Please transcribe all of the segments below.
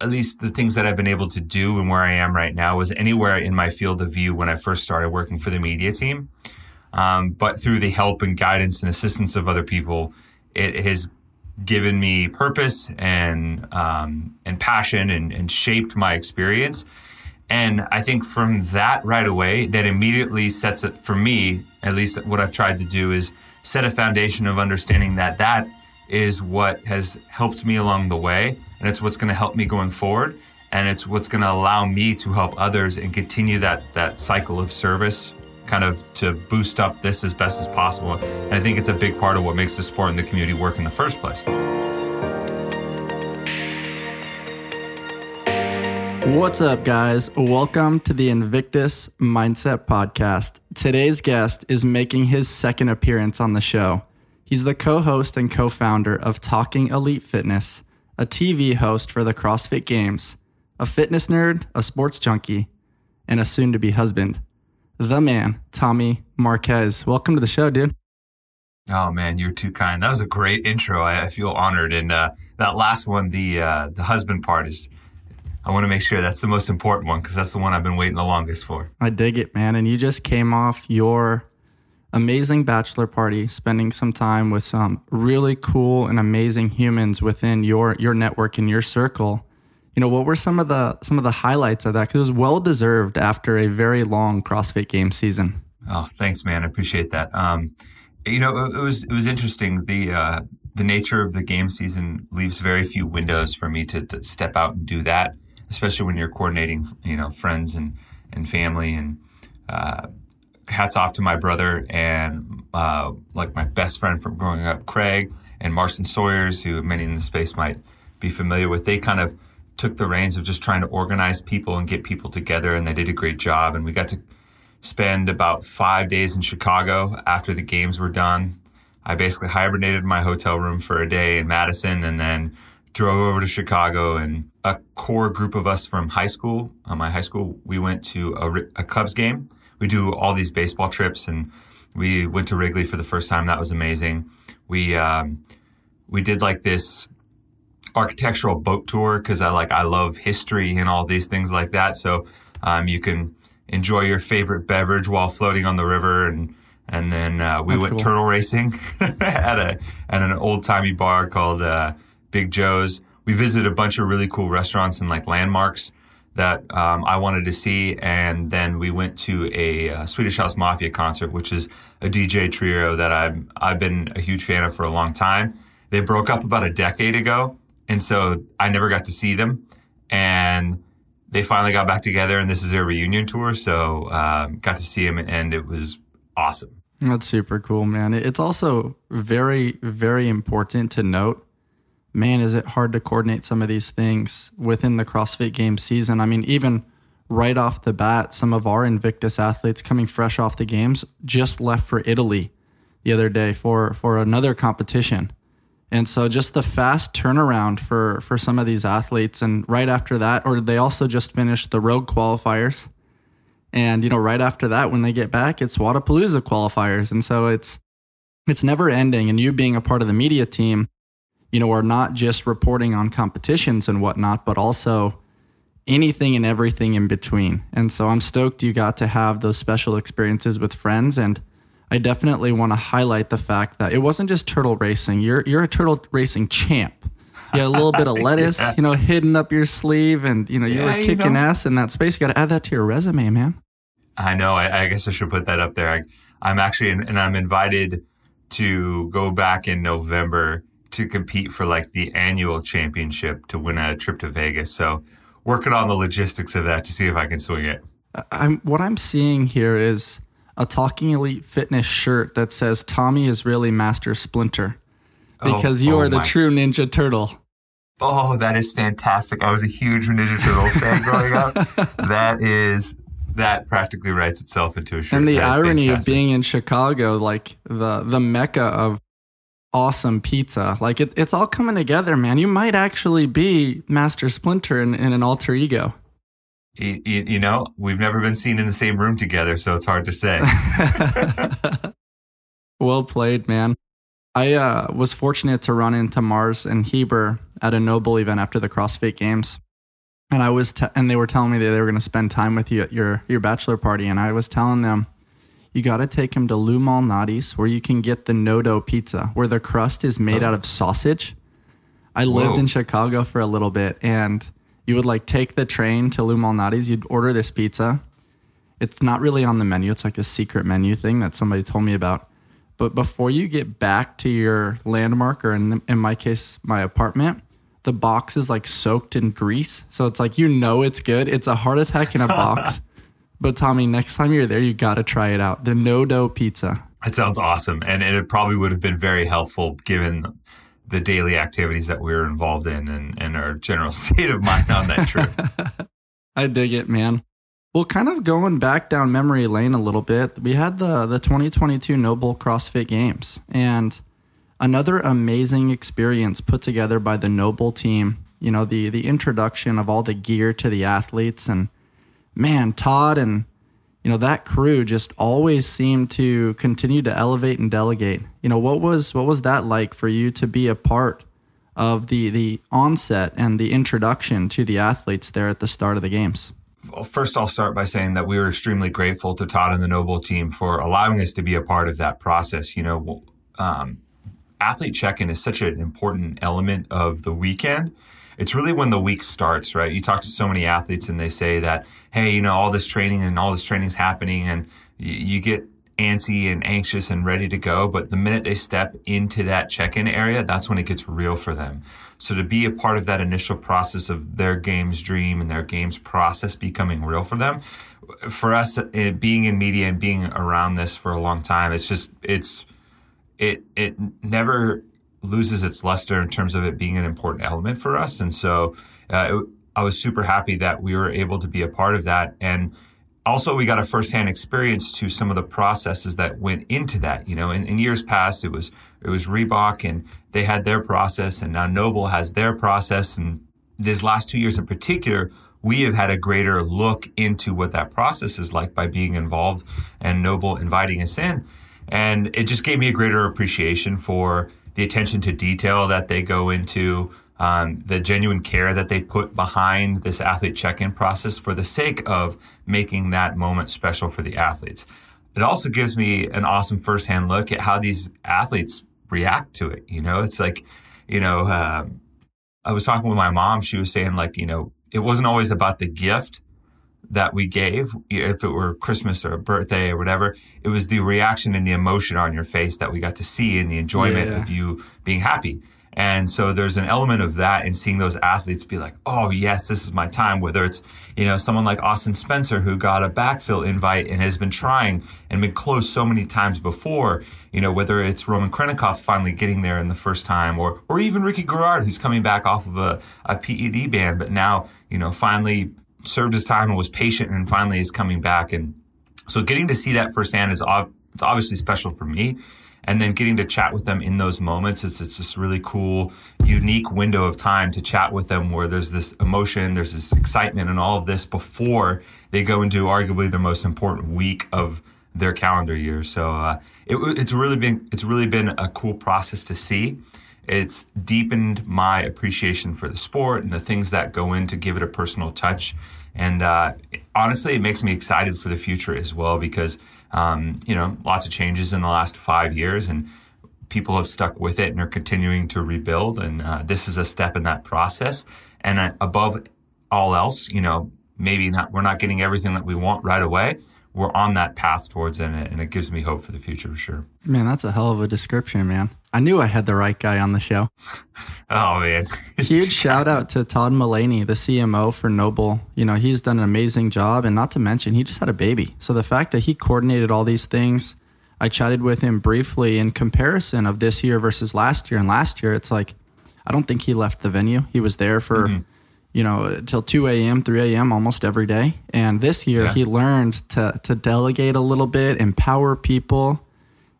at least the things that I've been able to do and where I am right now was anywhere in my field of view when I first started working for the media team. Um, but through the help and guidance and assistance of other people, it has given me purpose and um, and passion and, and shaped my experience. And I think from that right away, that immediately sets it for me, at least what I've tried to do is set a foundation of understanding that that is what has helped me along the way. And it's what's going to help me going forward. And it's what's going to allow me to help others and continue that, that cycle of service kind of to boost up this as best as possible. And I think it's a big part of what makes the sport and the community work in the first place. What's up, guys? Welcome to the Invictus Mindset Podcast. Today's guest is making his second appearance on the show. He's the co host and co founder of Talking Elite Fitness, a TV host for the CrossFit Games, a fitness nerd, a sports junkie, and a soon to be husband. The man, Tommy Marquez. Welcome to the show, dude. Oh man, you're too kind. That was a great intro. I, I feel honored, and uh, that last one, the uh, the husband part, is I want to make sure that's the most important one because that's the one I've been waiting the longest for. I dig it, man. And you just came off your amazing bachelor party, spending some time with some really cool and amazing humans within your your network and your circle. You know, what were some of the some of the highlights of that? Because it was well deserved after a very long CrossFit game season. Oh, thanks, man. I appreciate that. Um, you know, it was it was interesting. The uh, the nature of the game season leaves very few windows for me to, to step out and do that especially when you're coordinating, you know, friends and, and family. And uh, hats off to my brother and uh, like my best friend from growing up, Craig and Marston Sawyers, who many in the space might be familiar with. They kind of took the reins of just trying to organize people and get people together, and they did a great job. And we got to spend about five days in Chicago after the games were done. I basically hibernated my hotel room for a day in Madison and then drove over to Chicago and a core group of us from high school, uh, my high school, we went to a, a, Cubs game. We do all these baseball trips and we went to Wrigley for the first time. That was amazing. We, um, we did like this architectural boat tour because I like, I love history and all these things like that. So, um, you can enjoy your favorite beverage while floating on the river and, and then, uh, we That's went cool. turtle racing at a, at an old timey bar called, uh, Big Joe's. We visited a bunch of really cool restaurants and like landmarks that um, I wanted to see. And then we went to a uh, Swedish House Mafia concert, which is a DJ trio that I've, I've been a huge fan of for a long time. They broke up about a decade ago. And so I never got to see them. And they finally got back together and this is their reunion tour. So um, got to see them and it was awesome. That's super cool, man. It's also very, very important to note man, is it hard to coordinate some of these things within the CrossFit Games season? I mean, even right off the bat, some of our Invictus athletes coming fresh off the games just left for Italy the other day for for another competition. And so just the fast turnaround for for some of these athletes and right after that or they also just finished the Rogue qualifiers. And you know, right after that when they get back, it's Wodapalooza qualifiers. And so it's it's never ending and you being a part of the media team you know, are not just reporting on competitions and whatnot, but also anything and everything in between. And so I'm stoked you got to have those special experiences with friends. And I definitely want to highlight the fact that it wasn't just turtle racing. You're you're a turtle racing champ. You had a little bit of lettuce, yeah. you know, hidden up your sleeve, and you know, you yeah, were kicking you know. ass in that space. You got to add that to your resume, man. I know. I, I guess I should put that up there. I, am actually, and I'm invited to go back in November to compete for like the annual championship to win a trip to Vegas. So working on the logistics of that to see if I can swing it. I'm, what I'm seeing here is a Talking Elite Fitness shirt that says Tommy is really Master Splinter oh, because oh, you oh are the my. true Ninja Turtle. Oh, that is fantastic. I was a huge Ninja Turtles fan growing up. That is that practically writes itself into a shirt. And the irony of being in Chicago, like the the mecca of awesome pizza. Like it, it's all coming together, man. You might actually be Master Splinter in, in an alter ego. You, you, know, we've never been seen in the same room together, so it's hard to say. well played, man. I uh, was fortunate to run into Mars and Heber at a Noble event after the CrossFit Games. and I was, t- and they were telling me that they were going to spend time with you at your your bachelor party, and I was telling them, you got to take him to Lou Malnati's, where you can get the Nodo pizza, where the crust is made oh. out of sausage. I lived in Chicago for a little bit, and you would like take the train to Lou Malnati's. You'd order this pizza. It's not really on the menu. It's like a secret menu thing that somebody told me about. But before you get back to your landmark, or in, in my case, my apartment, the box is like soaked in grease. So it's like, you know, it's good. It's a heart attack in a box. but Tommy, next time you're there, you got to try it out. The no dough pizza. That sounds awesome. And, and it probably would have been very helpful given the daily activities that we were involved in and, and our general state of mind on that trip. I dig it, man. Well, kind of going back down memory lane a little bit, we had the the 2022 Noble CrossFit Games and another amazing experience put together by the Noble team. You know, the the introduction of all the gear to the athletes and man, Todd and you know that crew just always seemed to continue to elevate and delegate. You know, what was what was that like for you to be a part of the the onset and the introduction to the athletes there at the start of the games? Well, first, I'll start by saying that we were extremely grateful to Todd and the Noble team for allowing us to be a part of that process. You know, um, athlete check-in is such an important element of the weekend. It's really when the week starts, right? You talk to so many athletes and they say that, hey, you know, all this training and all this training is happening, and you, you get antsy and anxious and ready to go. But the minute they step into that check-in area, that's when it gets real for them. So to be a part of that initial process of their game's dream and their game's process becoming real for them, for us, it, being in media and being around this for a long time, it's just it's it it never loses its luster in terms of it being an important element for us. And so uh, I was super happy that we were able to be a part of that. And also, we got a firsthand experience to some of the processes that went into that. You know, in, in years past, it was it was Reebok and they had their process, and now Noble has their process. And these last two years in particular, we have had a greater look into what that process is like by being involved and Noble inviting us in. And it just gave me a greater appreciation for the attention to detail that they go into, um, the genuine care that they put behind this athlete check-in process for the sake of making that moment special for the athletes. It also gives me an awesome firsthand look at how these athletes react to it. You know, it's like, you know, um, I was talking with my mom. She was saying like, you know, it wasn't always about the gift that we gave, if it were Christmas or a birthday or whatever, it was the reaction and the emotion on your face that we got to see and the enjoyment Yeah. of you being happy. And so there's an element of that in seeing those athletes be like, oh, yes, this is my time. Whether it's, you know, someone like Austin Spencer who got a backfill invite and has been trying and been close so many times before, you know, whether it's Roman Khrennikov finally getting there in the first time or, or even Ricky Garard who's coming back off of a, a PED ban, but now, you know, finally served his time and was patient and finally is coming back. And so getting to see that firsthand is it's obviously special for me. And then getting to chat with them in those moments is it's this really cool, unique window of time to chat with them where there's this emotion, there's this excitement and all of this before they go into arguably the most important week of their calendar year. So uh, it, it's really been it's really been a cool process to see. It's deepened my appreciation for the sport and the things that go in to give it a personal touch. And uh, honestly, it makes me excited for the future as well because, um, you know, lots of changes in the last five years and people have stuck with it and are continuing to rebuild. And uh, this is a step in that process. And uh, above all else, you know, maybe not, we're not getting everything that we want right away. We're on that path towards it, and it gives me hope for the future for sure. Man, that's a hell of a description, man. I knew I had the right guy on the show. Oh man, Huge shout out to Todd Mullaney, the CMO for Noble. You know, he's done an amazing job, and not to mention, he just had a baby. So the fact that he coordinated all these things, I chatted with him briefly in comparison of this year versus last year. And last year, it's like, I don't think he left the venue. He was there for, mm-hmm. you know, till 2 a.m., 3 a.m. almost every day. And this year, Yeah. he learned to, to delegate a little bit, empower people.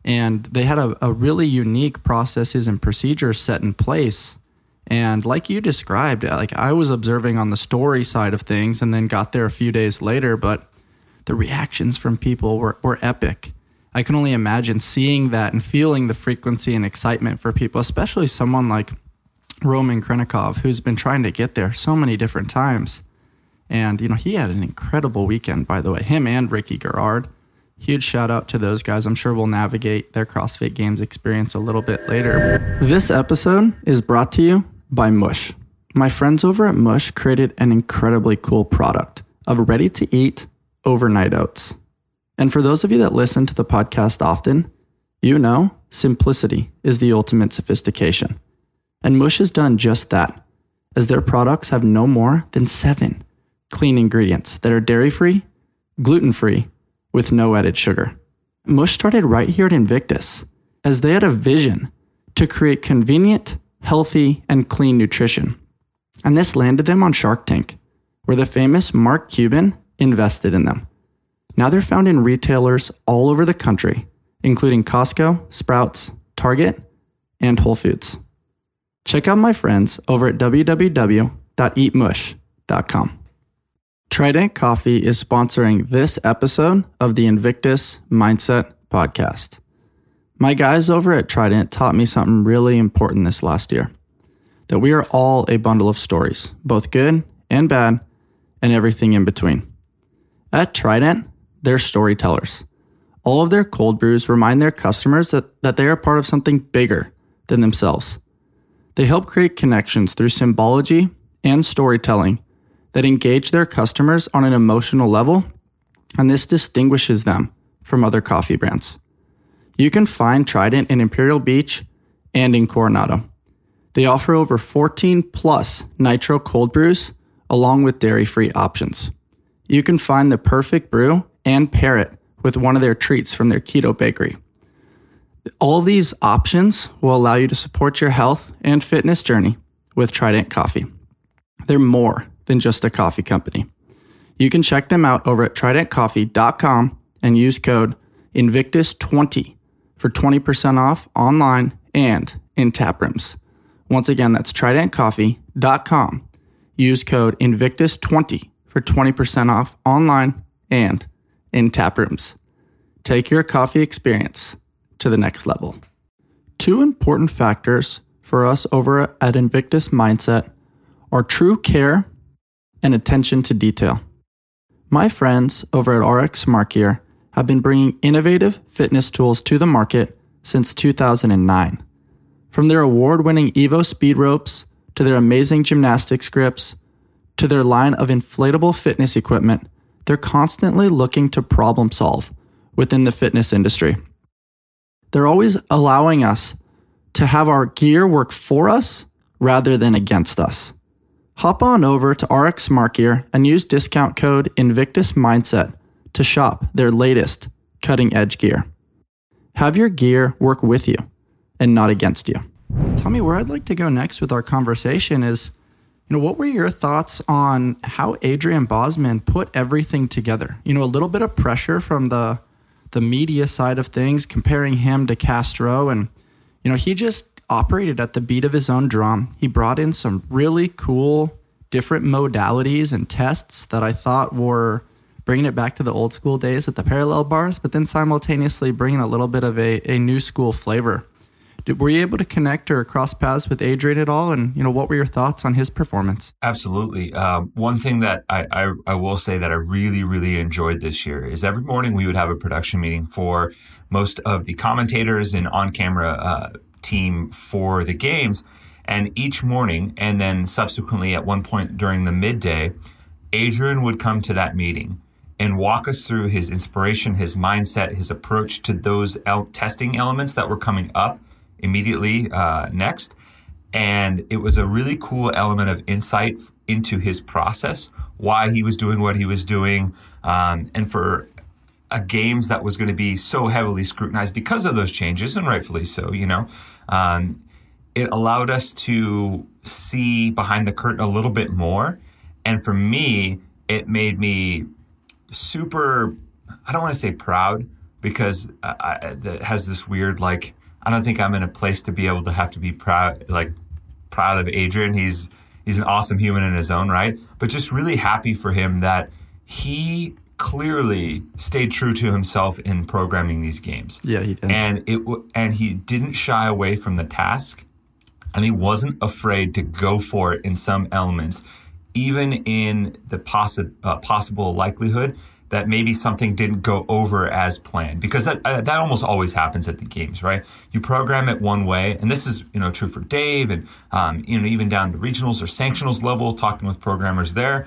And they had a, a really unique processes and procedures set in place. And like you described, like I was observing on the story side of things and then got there a few days later, but the reactions from people were, were epic. I can only imagine seeing that and feeling the frequency and excitement for people, especially someone like Roman Khrennikov, who's been trying to get there so many different times. And, you know, he had an incredible weekend, by the way, him and Ricky Garard. Huge shout out to those guys. I'm sure we'll navigate their CrossFit Games experience a little bit later. This episode is brought to you by Mush. My friends over at Mush created an incredibly cool product of ready to eat overnight oats. And for those of you that listen to the podcast often, you know simplicity is the ultimate sophistication. And Mush has done just that, as their products have no more than seven clean ingredients that are dairy free, gluten free, with no added sugar. Mush started right here at Invictus, as they had a vision to create convenient, healthy, and clean nutrition. And this landed them on Shark Tank, where the famous Mark Cuban invested in them. Now they're found in retailers all over the country, including Costco, Sprouts, Target, and Whole Foods. Check out my friends over at www.eatmush.com. Trident Coffee is sponsoring this episode of the Invictus Mindset Podcast. My guys over at Trident taught me something really important this last year that we are all a bundle of stories, both good and bad, and everything in between. At Trident, they're storytellers. All of their cold brews remind their customers that, that they are part of something bigger than themselves. They help create connections through symbology and storytelling that engage their customers on an emotional level, and this distinguishes them from other coffee brands. You can find Trident in Imperial Beach and in Coronado. They offer over 14 plus nitro cold brews along with dairy free options. You can find the perfect brew and pair it with one of their treats from their keto bakery. All these options will allow you to support your health and fitness journey with Trident Coffee. They're more than just a coffee company. You can check them out over at tridentcoffee.com and use code Invictus20 for 20% off online and in tap rooms. Once again, that's tridentcoffee.com. Use code Invictus20 for 20% off online and in tap rooms. Take your coffee experience to the next level. Two important factors for us over at Invictus Mindset are true care and attention to detail. My friends over at RX Smart Gear have been bringing innovative fitness tools to the market since 2009. From their award winning Evo speed ropes to their amazing gymnastics grips to their line of inflatable fitness equipment, they're constantly looking to problem solve within the fitness industry. They're always allowing us to have our gear work for us rather than against us. Hop on over to RX Smart Gear and use discount code Invictus Mindset to shop their latest cutting edge gear. Have your gear work with you and not against you. Tommy, where I'd like to go next with our conversation is, you know, what were your thoughts on how Adrian Bozman put everything together? You know, a little bit of pressure from the the media side of things, comparing him to Castro, and you know, he just operated at the beat of his own drum. He brought in some really cool different modalities and tests that I thought were bringing it back to the old school days at the parallel bars, but then simultaneously bringing a little bit of a, a new school flavor. Did, were you able to connect or cross paths with Adrian at all? And you know, what were your thoughts on his performance? Absolutely. Um, one thing that I, I, I will say that I really really enjoyed this year is every morning we would have a production meeting for most of the commentators and on camera uh, team for the games. And each morning, and then subsequently at one point during the midday, Adrian would come to that meeting and walk us through his inspiration, his mindset, his approach to those testing elements that were coming up immediately uh, next. And it was a really cool element of insight into his process, why he was doing what he was doing, um, and for a games that was going to be so heavily scrutinized because of those changes, and rightfully so, you know. Um, it allowed us to see behind the curtain a little bit more. And for me, it made me super, I don't want to say proud because it has this weird, like, I don't think I'm in a place to be able to have to be proud, like, proud of Adrian. He's, he's an awesome human in his own right, but just really happy for him that he clearly stayed true to himself in programming these games. Yeah, he did. And it and he didn't shy away from the task, and he wasn't afraid to go for it in some elements, even in the possi- uh, possible likelihood that maybe something didn't go over as planned because that uh, that almost always happens at the games right you program it one way and this is you know true for dave and um, you know even down to regionals or sanctionals level talking with programmers there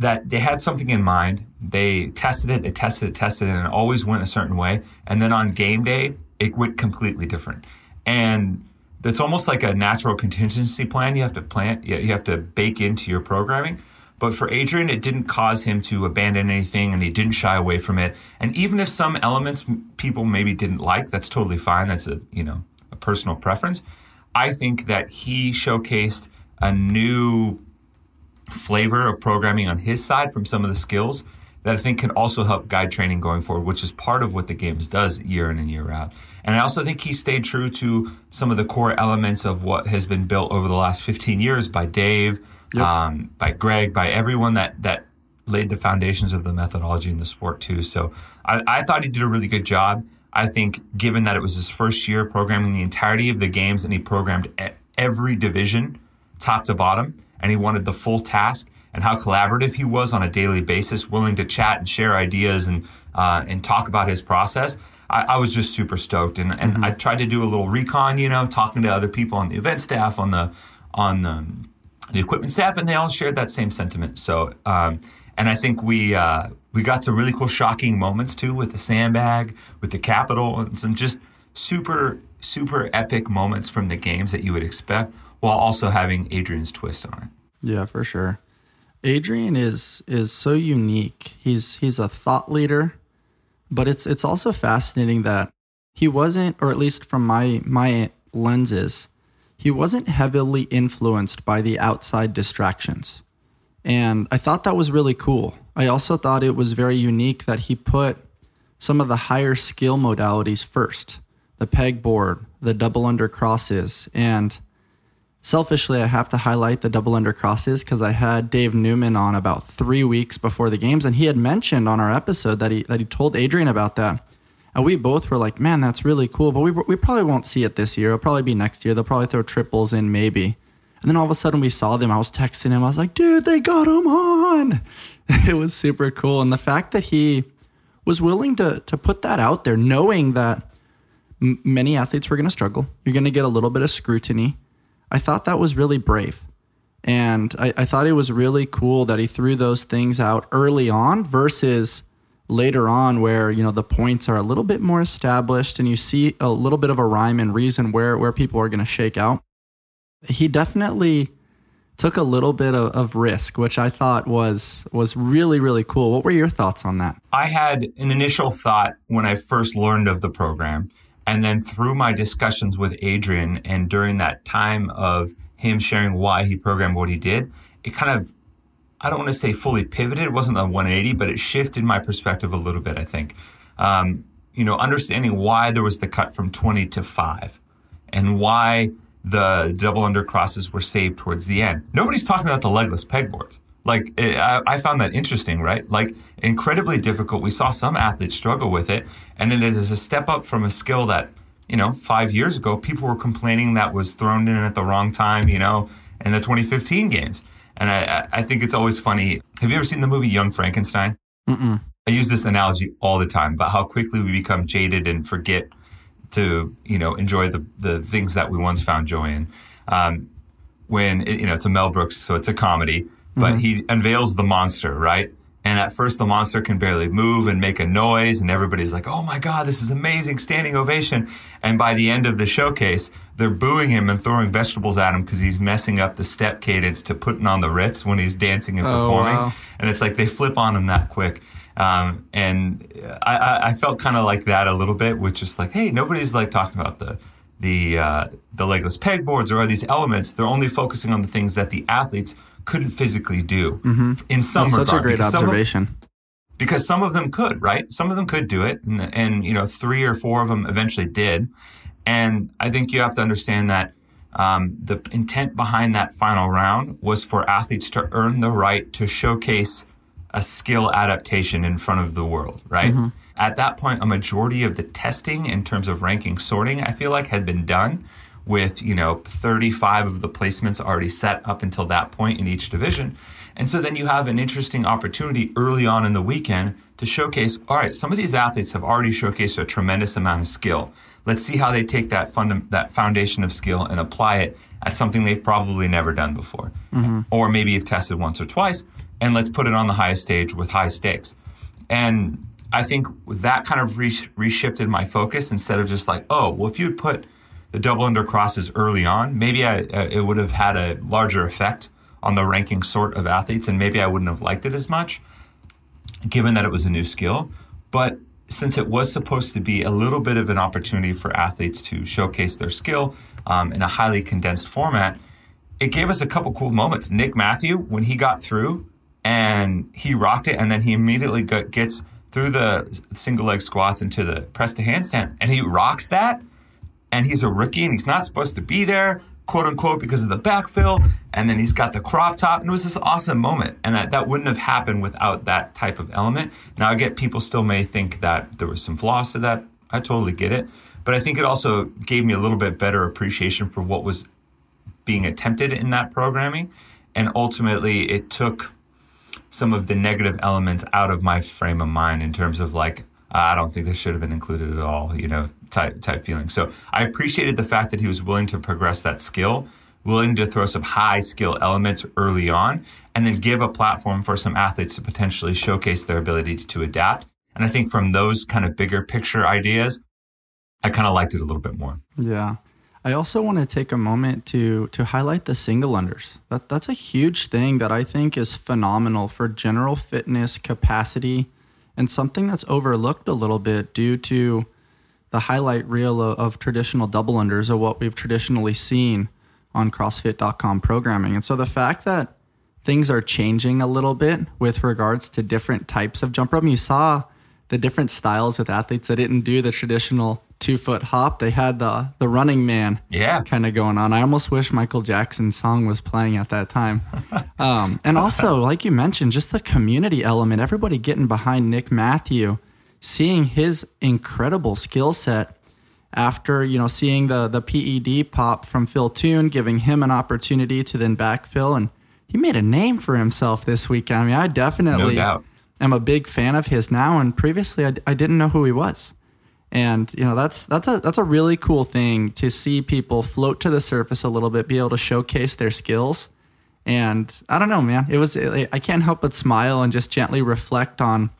that they had something in mind they tested it they tested it tested it and it always went a certain way and then on game day it went completely different and it's almost like a natural contingency plan you have to plan you have to bake into your programming but for Adrian, it didn't cause him to abandon anything and he didn't shy away from it. And even if some elements people maybe didn't like, that's totally fine. That's a, you know, a personal preference. I think that he showcased a new flavor of programming on his side from some of the skills that I think can also help guide training going forward, which is part of what the games does year in and year out. And I also think he stayed true to some of the core elements of what has been built over the last 15 years by Dave, yep. um, by Greg, by everyone that that laid the foundations of the methodology in the sport too. So I, I thought he did a really good job. I think given that it was his first year programming the entirety of the games and he programmed every division top to bottom and he wanted the full task and how collaborative he was on a daily basis, willing to chat and share ideas and uh, and talk about his process. I, I was just super stoked, and, and mm-hmm. I tried to do a little recon, you know, talking to other people on the event staff, on the on the the equipment staff, and they all shared that same sentiment. So, um, and I think we uh, we got some really cool, shocking moments too with the sandbag, with the capital, and some just super super epic moments from the games that you would expect, while also having Adrian's twist on it. Yeah, for sure. Adrian is is so unique. He's he's a thought leader, but it's it's also fascinating that he wasn't, or at least from my my lenses, he wasn't heavily influenced by the outside distractions. And I thought that was really cool. I also thought it was very unique that he put some of the higher skill modalities first the pegboard, the double under crosses. And selfishly, I have to highlight the double under crosses because I had Dave Newman on about three weeks before the games, and he had mentioned on our episode that he, that he told Adrian about that. And we both were like, man, that's really cool. But we, we probably won't see it this year. It'll probably be next year. They'll probably throw triples in, maybe. And then all of a sudden we saw them. I was texting him. I was like, dude, they got him on. it was super cool. And the fact that he was willing to, to put that out there, knowing that m- many athletes were going to struggle, you're going to get a little bit of scrutiny. I thought that was really brave. And I, I thought it was really cool that he threw those things out early on versus later on where you know the points are a little bit more established and you see a little bit of a rhyme and reason where where people are going to shake out. He definitely took a little bit of, of, risk which i thought was was really really cool. What were your thoughts on that? I had an initial thought when i first learned of the program and then through my discussions with adrian and during that time of him sharing why he programmed what he did it kind of I don't want to say fully pivoted. It wasn't a 180, but it shifted my perspective a little bit, I think. Um, you know, understanding why there was the cut from 20 to 5 and why the double under crosses were saved towards the end. Nobody's talking about the legless pegboards. Like, it, I, I, found that interesting, right? Like, incredibly difficult. We saw some athletes struggle with it. And it is a step up from a skill that, you know, five years ago, people were complaining that was thrown in at the wrong time, you know, in the 2015 games. And I, I think it's always funny. Have you ever seen the movie Young Frankenstein? Mm-mm. I use this analogy all the time about how quickly we become jaded and forget to, you know, enjoy the, the things that we once found joy in. Um, when, it, you know, it's a Mel Brooks, so it's a comedy, but mm-hmm. he unveils the monster, right? And at first, the monster can barely move and make a noise, and everybody's like, oh my God, this is amazing, standing ovation. And by the end of the showcase, they're booing him and throwing vegetables at him because he's messing up the step cadence to putting on the Ritz when he's dancing and oh, performing. Wow. And it's like they flip on him that quick. Um, and I, I felt kind of like that a little bit, with just like, hey, nobody's like talking about the the uh, the legless pegboards or these elements. They're only focusing on the things that the athletes couldn't physically do mm-hmm. in some That's regard. Such a great observation. Some of, because some of them could, right? Some of them could do it, and, and, you know, three or four of them eventually did. And I think you have to understand that um, the intent behind that final round was for athletes to earn the right to showcase a skill adaptation in front of the world, right? Mm-hmm. At that point, a majority of the testing in terms of ranking sorting, I feel like, had been done with you know 35 of the placements already set up until that point in each division And so then you have an interesting opportunity early on in the weekend to showcase all right, some of these athletes have already showcased a tremendous amount of skill. Let's see how they take that, funda- that foundation of skill and apply it at something they've probably never done before. Mm-hmm. Or maybe have tested once or twice, and let's put it on the highest stage with high stakes. And I think that kind of re- reshifted my focus instead of just like, oh, well, if you put the double under crosses early on, maybe I, uh, it would have had a larger effect on the ranking sort of athletes, and maybe I wouldn't have liked it as much, given that it was a new skill. But since it was supposed to be a little bit of an opportunity for athletes to showcase their skill um, in a highly condensed format, it gave us a couple cool moments. Nick Mathew, when he got through and he rocked it, and then he immediately gets through the single leg squats into the press to handstand, and he rocks that. And he's a rookie, and he's not supposed to be there quote unquote, because of the backfill. And then he's got the crop top. And it was this awesome moment. And that, that wouldn't have happened without that type of element. Now, I get people still may think that there was some flaws to that. I totally get it. But I think it also gave me a little bit better appreciation for what was being attempted in that programming. And ultimately, it took some of the negative elements out of my frame of mind in terms of like, I don't think this should have been included at all, you know, type type feeling. So I appreciated the fact that he was willing to progress that skill, willing to throw some high skill elements early on, and then give a platform for some athletes to potentially showcase their ability to, to adapt. And I think from those kind of bigger picture ideas, I kind of liked it a little bit more. Yeah. I also want to take a moment to to highlight the single unders. That that's a huge thing that I think is phenomenal for general fitness capacity and something that's overlooked a little bit due to the highlight reel of, of traditional double unders of what we've traditionally seen on CrossFit.com programming. And so the fact that things are changing a little bit with regards to different types of jump rope, you saw the different styles with athletes that didn't do the traditional two foot hop. They had the the running man yeah. kind of going on. I almost wish Michael Jackson's song was playing at that time. um, and also, like you mentioned, just the community element, everybody getting behind Nick Mathew seeing his incredible skill set after you know seeing the the PED pop from Phil Toon, giving him an opportunity to then backfill, and he made a name for himself this weekend. I mean, I definitely no am a big fan of his now, and previously I, I didn't know who he was. And you know that's that's a that's a really cool thing to see people float to the surface a little bit, be able to showcase their skills. And I don't know, man. It was I can't help but smile and just gently reflect on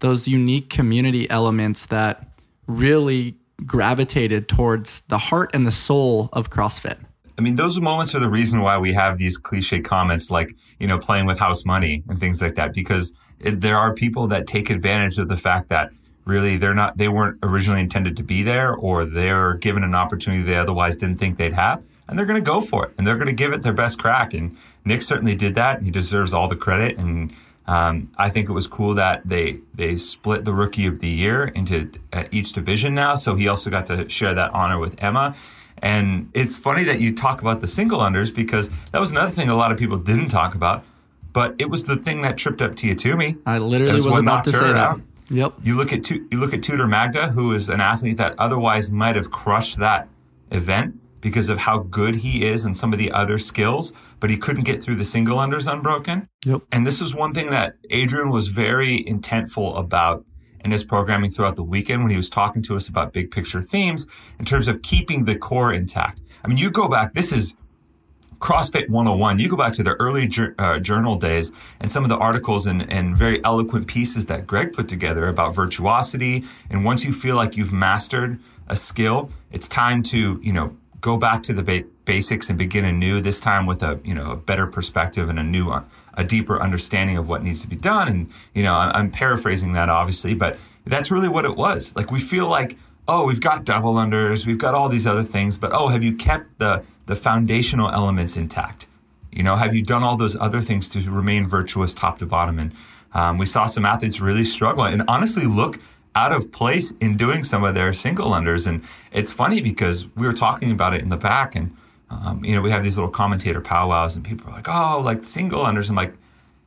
those unique community elements that really gravitated towards the heart and the soul of CrossFit. I mean, those moments are the reason why we have these cliche comments like, you know, playing with house money and things like that, because it, there are people that take advantage of the fact that really they're not, they weren't originally intended to be there or they're given an opportunity they otherwise didn't think they'd have. And they're going to go for it and they're going to give it their best crack. And Nick certainly did that. He deserves all the credit. And um, I think it was cool that they they split the rookie of the year into uh, each division now, so he also got to share that honor with Emma. And it's funny that you talk about the single unders because that was another thing a lot of people didn't talk about, but it was the thing that tripped up Tia Toomey. I literally was, was about to say that. Out. Yep. You look at you look at Tudor Magda, who is an athlete that otherwise might have crushed that event because of how good he is and some of the other skills, but he couldn't get through the single unders unbroken. Yep. And this is one thing that Adrian was very intentful about in his programming throughout the weekend when he was talking to us about big picture themes in terms of keeping the core intact. I mean, you go back, this is CrossFit 101. You go back to the early uh, journal days and some of the articles and, and very eloquent pieces that Greg put together about virtuosity. And once you feel like you've mastered a skill, it's time to, you know, go back to the ba- basics and begin anew. This time with a you know a better perspective and a new a deeper understanding of what needs to be done. And you know I'm paraphrasing that obviously, but that's really what it was. Like we feel like oh we've got double unders, we've got all these other things, but oh have you kept the the foundational elements intact? You know have you done all those other things to remain virtuous top to bottom? And um, we saw some athletes really struggle and honestly look out of place in doing some of their single unders. And it's funny because we were talking about it in the back, and um, you know we have these little commentator powwows, and people are like, "Oh, like single unders." I'm like,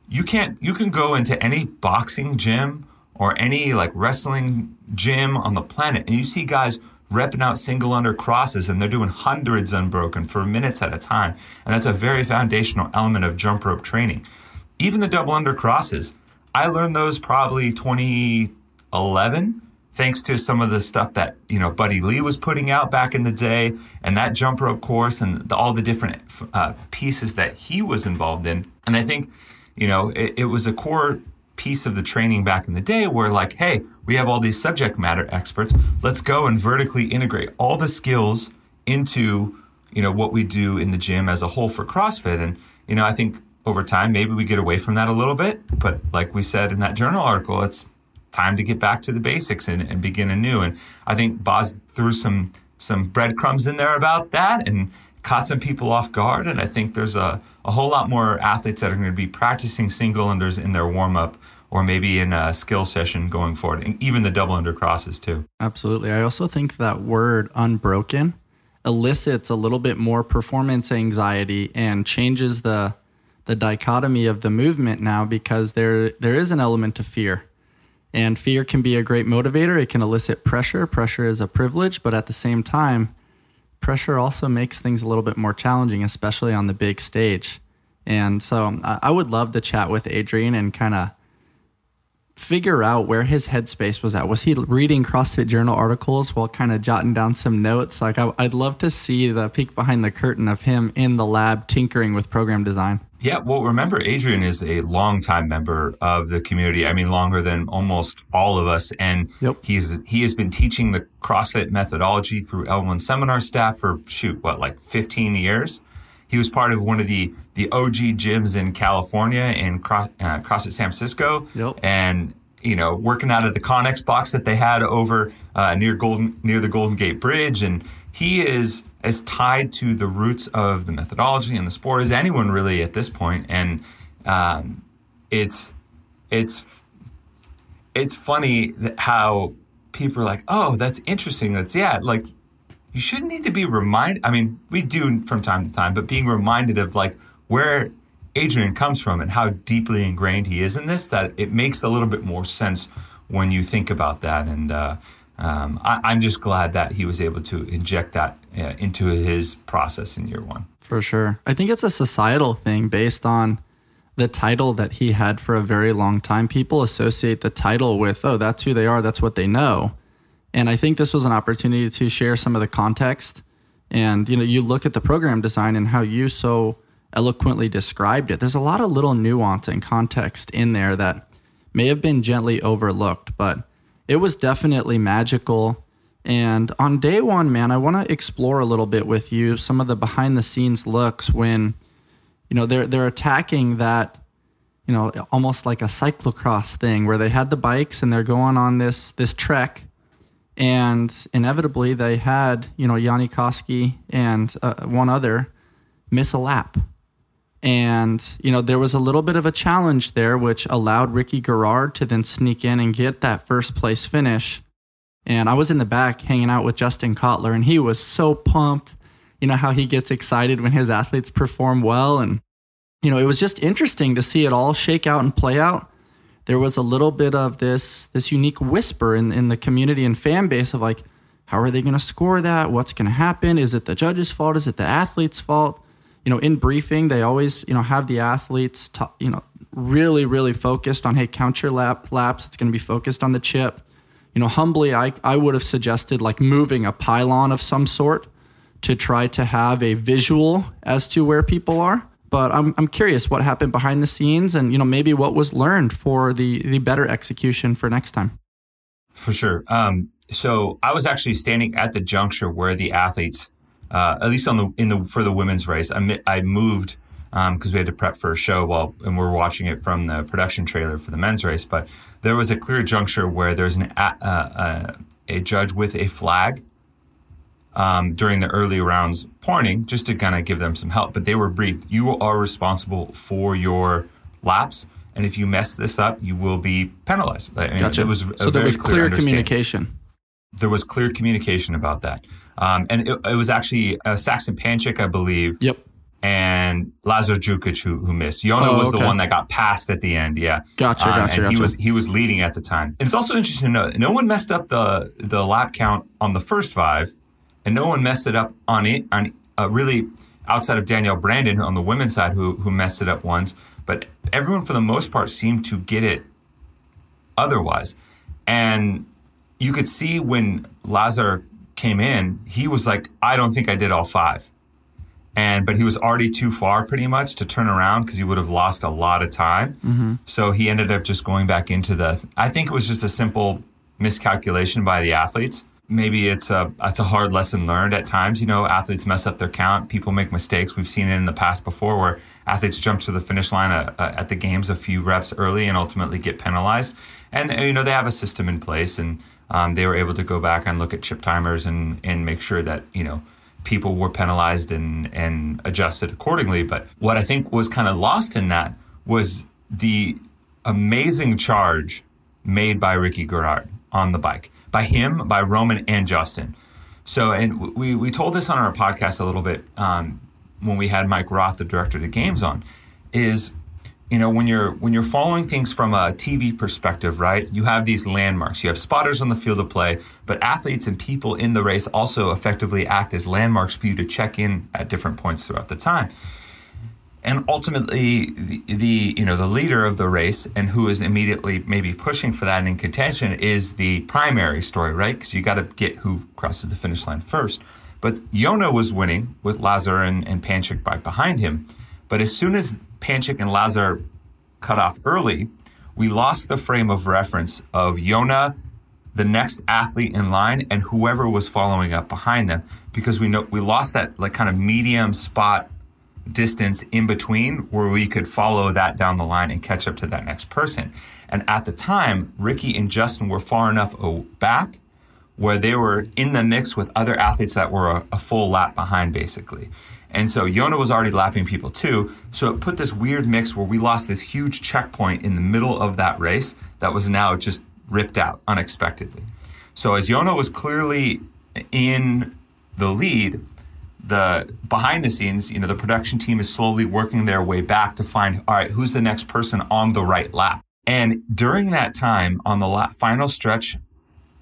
you can't. You can go into any boxing gym or any like wrestling gym on the planet, and you see guys repping out single under crosses and they're doing hundreds unbroken for minutes at a time. And that's a very foundational element of jump rope training. even the double under crosses. I learned those probably 2011 thanks to some of the stuff that you know Buddy Lee was putting out back in the day, and that jump rope course, and the, all the different uh, pieces that he was involved in. And I think, you know, it, it, was a core piece of the training back in the day where, like, hey, we have all these subject matter experts. Let's go and vertically integrate all the skills into you know what we do in the gym as a whole for CrossFit. And you know, I think over time maybe we get away from that a little bit, but like we said in that journal article, it's time to get back to the basics and, and begin anew. And I think Boz threw some some breadcrumbs in there about that and caught some people off guard. And I think there's a, a whole lot more athletes that are going to be practicing single unders in their warm up or maybe in a skill session going forward, and even the double under crosses too. Absolutely. I also think that word unbroken elicits a little bit more performance anxiety and changes the the dichotomy of the movement now because there there is an element of fear and fear can be a great motivator. It can elicit pressure. Pressure is a privilege, but at the same time, pressure also makes things a little bit more challenging, especially on the big stage. And so I would love to chat with Adrian and kind of figure out where his headspace was at. Was he reading CrossFit Journal articles while kind of jotting down some notes? Like, I, would love to see the peek behind the curtain of him in the lab tinkering with program design. Yeah, well, remember, Adrian is a longtime member of the community. I mean, longer than almost all of us, and yep. he's he has been teaching the CrossFit methodology through L1 seminar staff for shoot what like 15 years. He was part of one of the the OG gyms in California in Cross, uh, CrossFit San Francisco, yep. and you know working out of the Connex box that they had over uh, near Golden near the Golden Gate Bridge, and he is as tied to the roots of the methodology and the sport as anyone really at this point. And um, it's it's it's funny how people are like, "Oh, that's interesting." That's yeah, like you shouldn't need to be reminded. I mean, we do from time to time, but being reminded of like where Adrian comes from and how deeply ingrained he is in this, that it makes a little bit more sense when you think about that. And uh, um, I, am just glad that he was able to inject that uh, into his process in year one. For sure. I think it's a societal thing based on the title that he had for a very long time. People associate the title with, oh, that's who they are, that's what they know. And I think this was an opportunity to share some of the context. And, you know, you look at the program design and how you so eloquently described it. There's a lot of little nuance and context in there that may have been gently overlooked, but it was definitely magical. And on day one, man, I want to explore a little bit with you some of the behind the scenes looks when, you know, they're they're attacking that, you know, almost like a cyclocross thing where they had the bikes and they're going on this this trek, and inevitably they had you know Jonne Koski and uh, one other miss a lap and, you know, there was a little bit of a challenge there, which allowed Ricky Garard to then sneak in and get that first place finish. And I was in the back hanging out with Justin Kotler, and he was so pumped. You know, how he gets excited when his athletes perform well. And, you know, it was just interesting to see it all shake out and play out. There was a little bit of this this unique whisper in, in the community and fan base of like, how are they going to score that? What's going to happen? Is it the judge's fault? Is it the athlete's fault? You know, in briefing, they always, you know, have the athletes, t- you know, really, really focused on, hey, count your lap laps. It's going to be focused on the chip. You know, humbly, I, I would have suggested like moving a pylon of some sort to try to have a visual as to where people are. But I'm, I'm curious what happened behind the scenes and, you know, maybe what was learned for the, the better execution for next time. For sure. Um, so I was actually standing at the juncture where the athletes uh, at least on the in the for the women's race. I, I moved because um, we had to prep for a show while and we are watching it from the production trailer for the men's race. But there was a clear juncture where there's an uh, uh, a judge with a flag um, during the early rounds pointing just to kind of give them some help. But they were briefed: you are responsible for your laps. And if you mess this up, you will be penalized. I mean, gotcha. It was so there was clear, clear communication. There was clear communication about that. Um, and it, it, was actually uh, Saxon Panchik, I believe. Yep. And Lazar Jukic who, who missed. Jonne oh, was okay. the one that got passed at the end. Yeah. Gotcha. Um, gotcha. And gotcha. he was he was leading at the time. And it's also interesting to note no one messed up the the lap count on the first five, and no one messed it up on it on uh, really outside of Danielle Brandon on the women's side who who messed it up once. but everyone for the most part seemed to get it otherwise. And you could see when Lazar came in, he was like, I don't think I did all five. And but he was already too far pretty much to turn around because he would have lost a lot of time. Mm-hmm. So he ended up just going back into the I think it was just a simple miscalculation by the athletes. Maybe it's a it's a hard lesson learned at times. You know, athletes mess up their count. People make mistakes. We've seen it in the past before where athletes jump to the finish line uh, uh, at the games a few reps early and ultimately get penalized. And you know they have a system in place, and um, they were able to go back and look at chip timers and and make sure that you know people were penalized and and adjusted accordingly. But what I think was kind of lost in that was the amazing charge made by Ricky Garard on the bike by him, by Roman and Justin. So, and we we told this on our podcast a little bit um, when we had Mike Roth, the director of the games, on. Is you know when you're when you're following things from a TV perspective, right? You have these landmarks. You have spotters on the field of play, but athletes and people in the race also effectively act as landmarks for you to check in at different points throughout the time and ultimately the, the, you know the leader of the race and who is immediately maybe pushing for that and in contention is the primary story right because you got to get who crosses the finish line first but Jonne was winning with Lazar and, and Panchik right behind him but as soon as Panchik and Lazar cut off early we lost the frame of reference of Jonne the next athlete in line and whoever was following up behind them because we know we lost that like kind of medium spot distance in between where we could follow that down the line and catch up to that next person. And at the time, Ricky and Justin were far enough back where they were in the mix with other athletes that were a, a full lap behind, basically. And so Jonne was already lapping people too. So it put this weird mix where we lost this huge checkpoint in the middle of that race that was now just ripped out unexpectedly. So as Jonne was clearly in the lead, the behind the scenes, you know, the production team is slowly working their way back to find, all right, who's the next person on the right lap? And during that time on the lap, final stretch,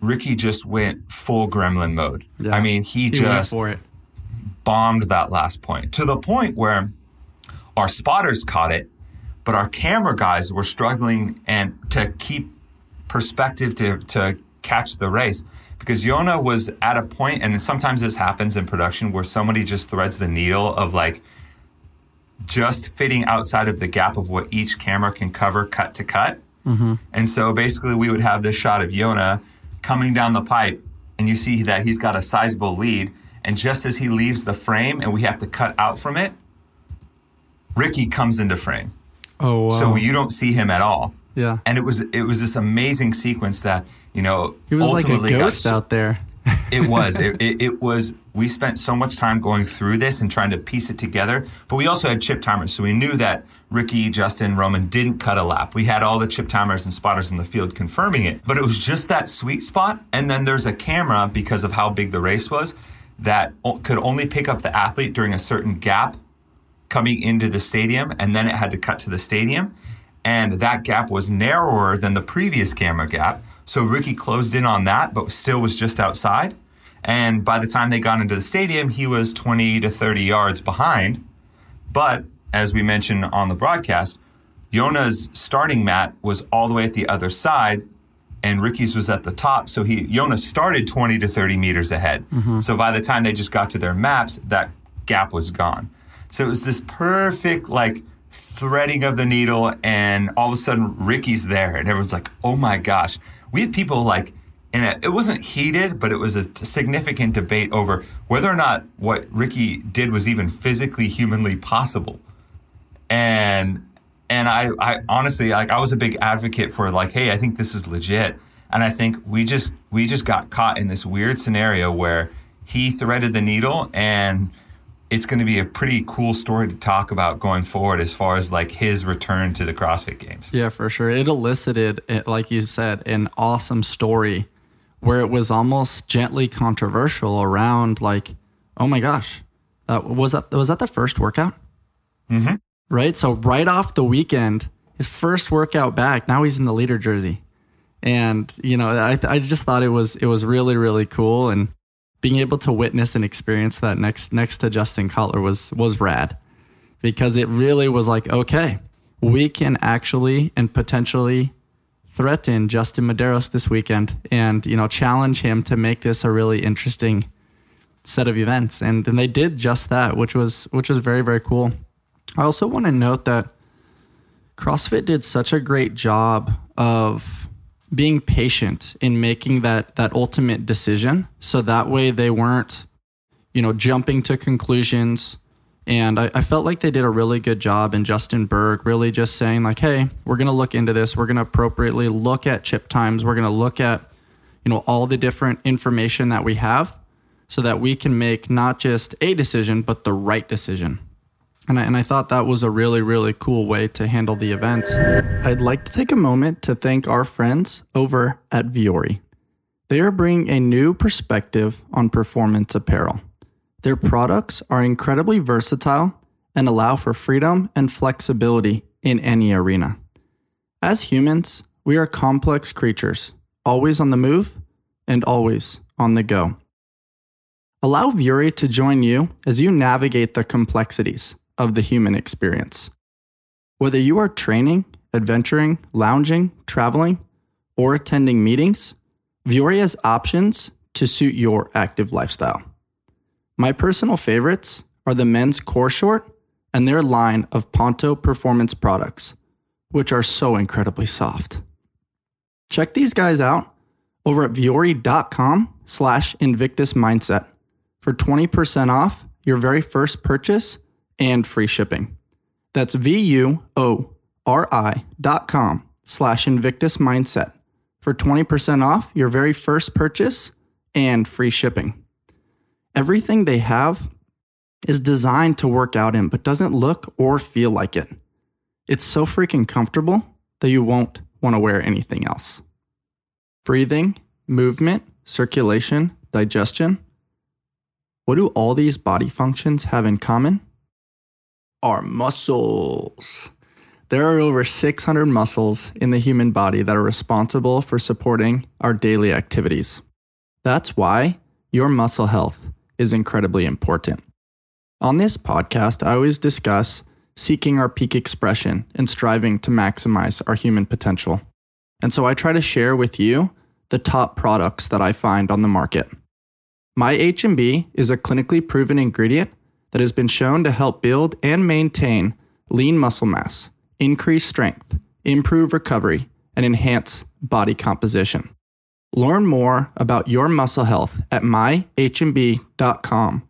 Ricky just went full gremlin mode. Yeah, I mean, he, he just bombed that last point to the point where our spotters caught it, but our camera guys were struggling and to keep perspective to, to catch the race because Jonne was at a point, and sometimes this happens in production where somebody just threads the needle of like just fitting outside of the gap of what each camera can cover cut to cut. Mm-hmm. And so basically, we would have this shot of Jonne coming down the pipe, and you see that he's got a sizable lead. And just as he leaves the frame and we have to cut out from it, Ricky comes into frame. Oh, wow. So you don't see him at all. Yeah. And it was it was this amazing sequence that you know he was like a ghost so, out there. it was. It, it, it, was. We spent so much time going through this and trying to piece it together. But we also had chip timers, so we knew that Ricky, Justin, Roman didn't cut a lap. We had all the chip timers and spotters in the field confirming it. But it was just that sweet spot. And then there's a camera because of how big the race was that could only pick up the athlete during a certain gap coming into the stadium, and then it had to cut to the stadium and that gap was narrower than the previous camera gap. So Ricky closed in on that, but still was just outside. And by the time they got into the stadium, he was 20 to 30 yards behind. But as we mentioned on the broadcast, Jonne's starting mat was all the way at the other side, and Ricky's was at the top. So he Jonne started 20 to 30 meters ahead. Mm-hmm. So by the time they just got to their maps, that gap was gone. So it was this perfect like threading of the needle, and all of a sudden Ricky's there, and everyone's like, "Oh my gosh!" We had people like, and it wasn't heated, but it was a significant debate over whether or not what Ricky did was even physically, humanly possible. And and I, I honestly, like, I was a big advocate for like, hey, I think this is legit, and I think we just we just got caught in this weird scenario where he threaded the needle and it's going to be a pretty cool story to talk about going forward as far as like his return to the CrossFit Games. Yeah, for sure. It elicited, eh, like you said, an awesome story where it was almost gently controversial around like, oh my gosh, uh, was that was that the first workout? Mm-hmm. Right. So right off the weekend, his first workout back. Now he's in the leader jersey, and you know, I I just thought it was it was really really cool and being able to witness and experience that next next to Justin Cutler was was rad because it really was like okay we can actually and potentially threaten Justin Medeiros this weekend and, you know, challenge him to make this a really interesting set of events. And, and they did just that, which was which was very, very cool. I also want to note that CrossFit did such a great job of being patient in making that that ultimate decision. So that way they weren't, you know, jumping to conclusions. And I, I felt like they did a really good job in Justin Bergh, really just saying, like, hey, we're gonna look into this. We're gonna appropriately look at chip times. We're gonna look at, you know, all the different information that we have so that we can make not just a decision, but the right decision. And I, and I thought that was a really, really cool way to handle the event. I'd like to take a moment to thank our friends over at Vuori. They are bringing a new perspective on performance apparel. Their products are incredibly versatile and allow for freedom and flexibility in any arena. As humans, we are complex creatures, always on the move and always on the go. Allow Vuori to join you as you navigate the complexities of the human experience. Whether you are training, adventuring, lounging, traveling, or attending meetings, Vuori has options to suit your active lifestyle. My personal favorites are the men's core short and their line of Ponto performance products, which are so incredibly soft. Check these guys out over at vuori.com slash invictus mindset for 20% off your very first purchase and free shipping. That's V-U-O-R-I dot com slash Invictus Mindset for 20% off your very first purchase and free shipping. Everything they have is designed to work out in, but doesn't look or feel like it. It's so freaking comfortable that you won't want to wear anything else. Breathing, movement, circulation, digestion. What do all these body functions have in common? Our muscles. There are over 600 muscles in the human body that are responsible for supporting our daily activities. That's why your muscle health is incredibly important. On this podcast, I always discuss seeking our peak expression and striving to maximize our human potential. And so I try to share with you the top products that I find on the market. My HMB is a clinically proven ingredient that has been shown to help build and maintain lean muscle mass, increase strength, improve recovery, and enhance body composition. Learn more about your muscle health at myhmb.com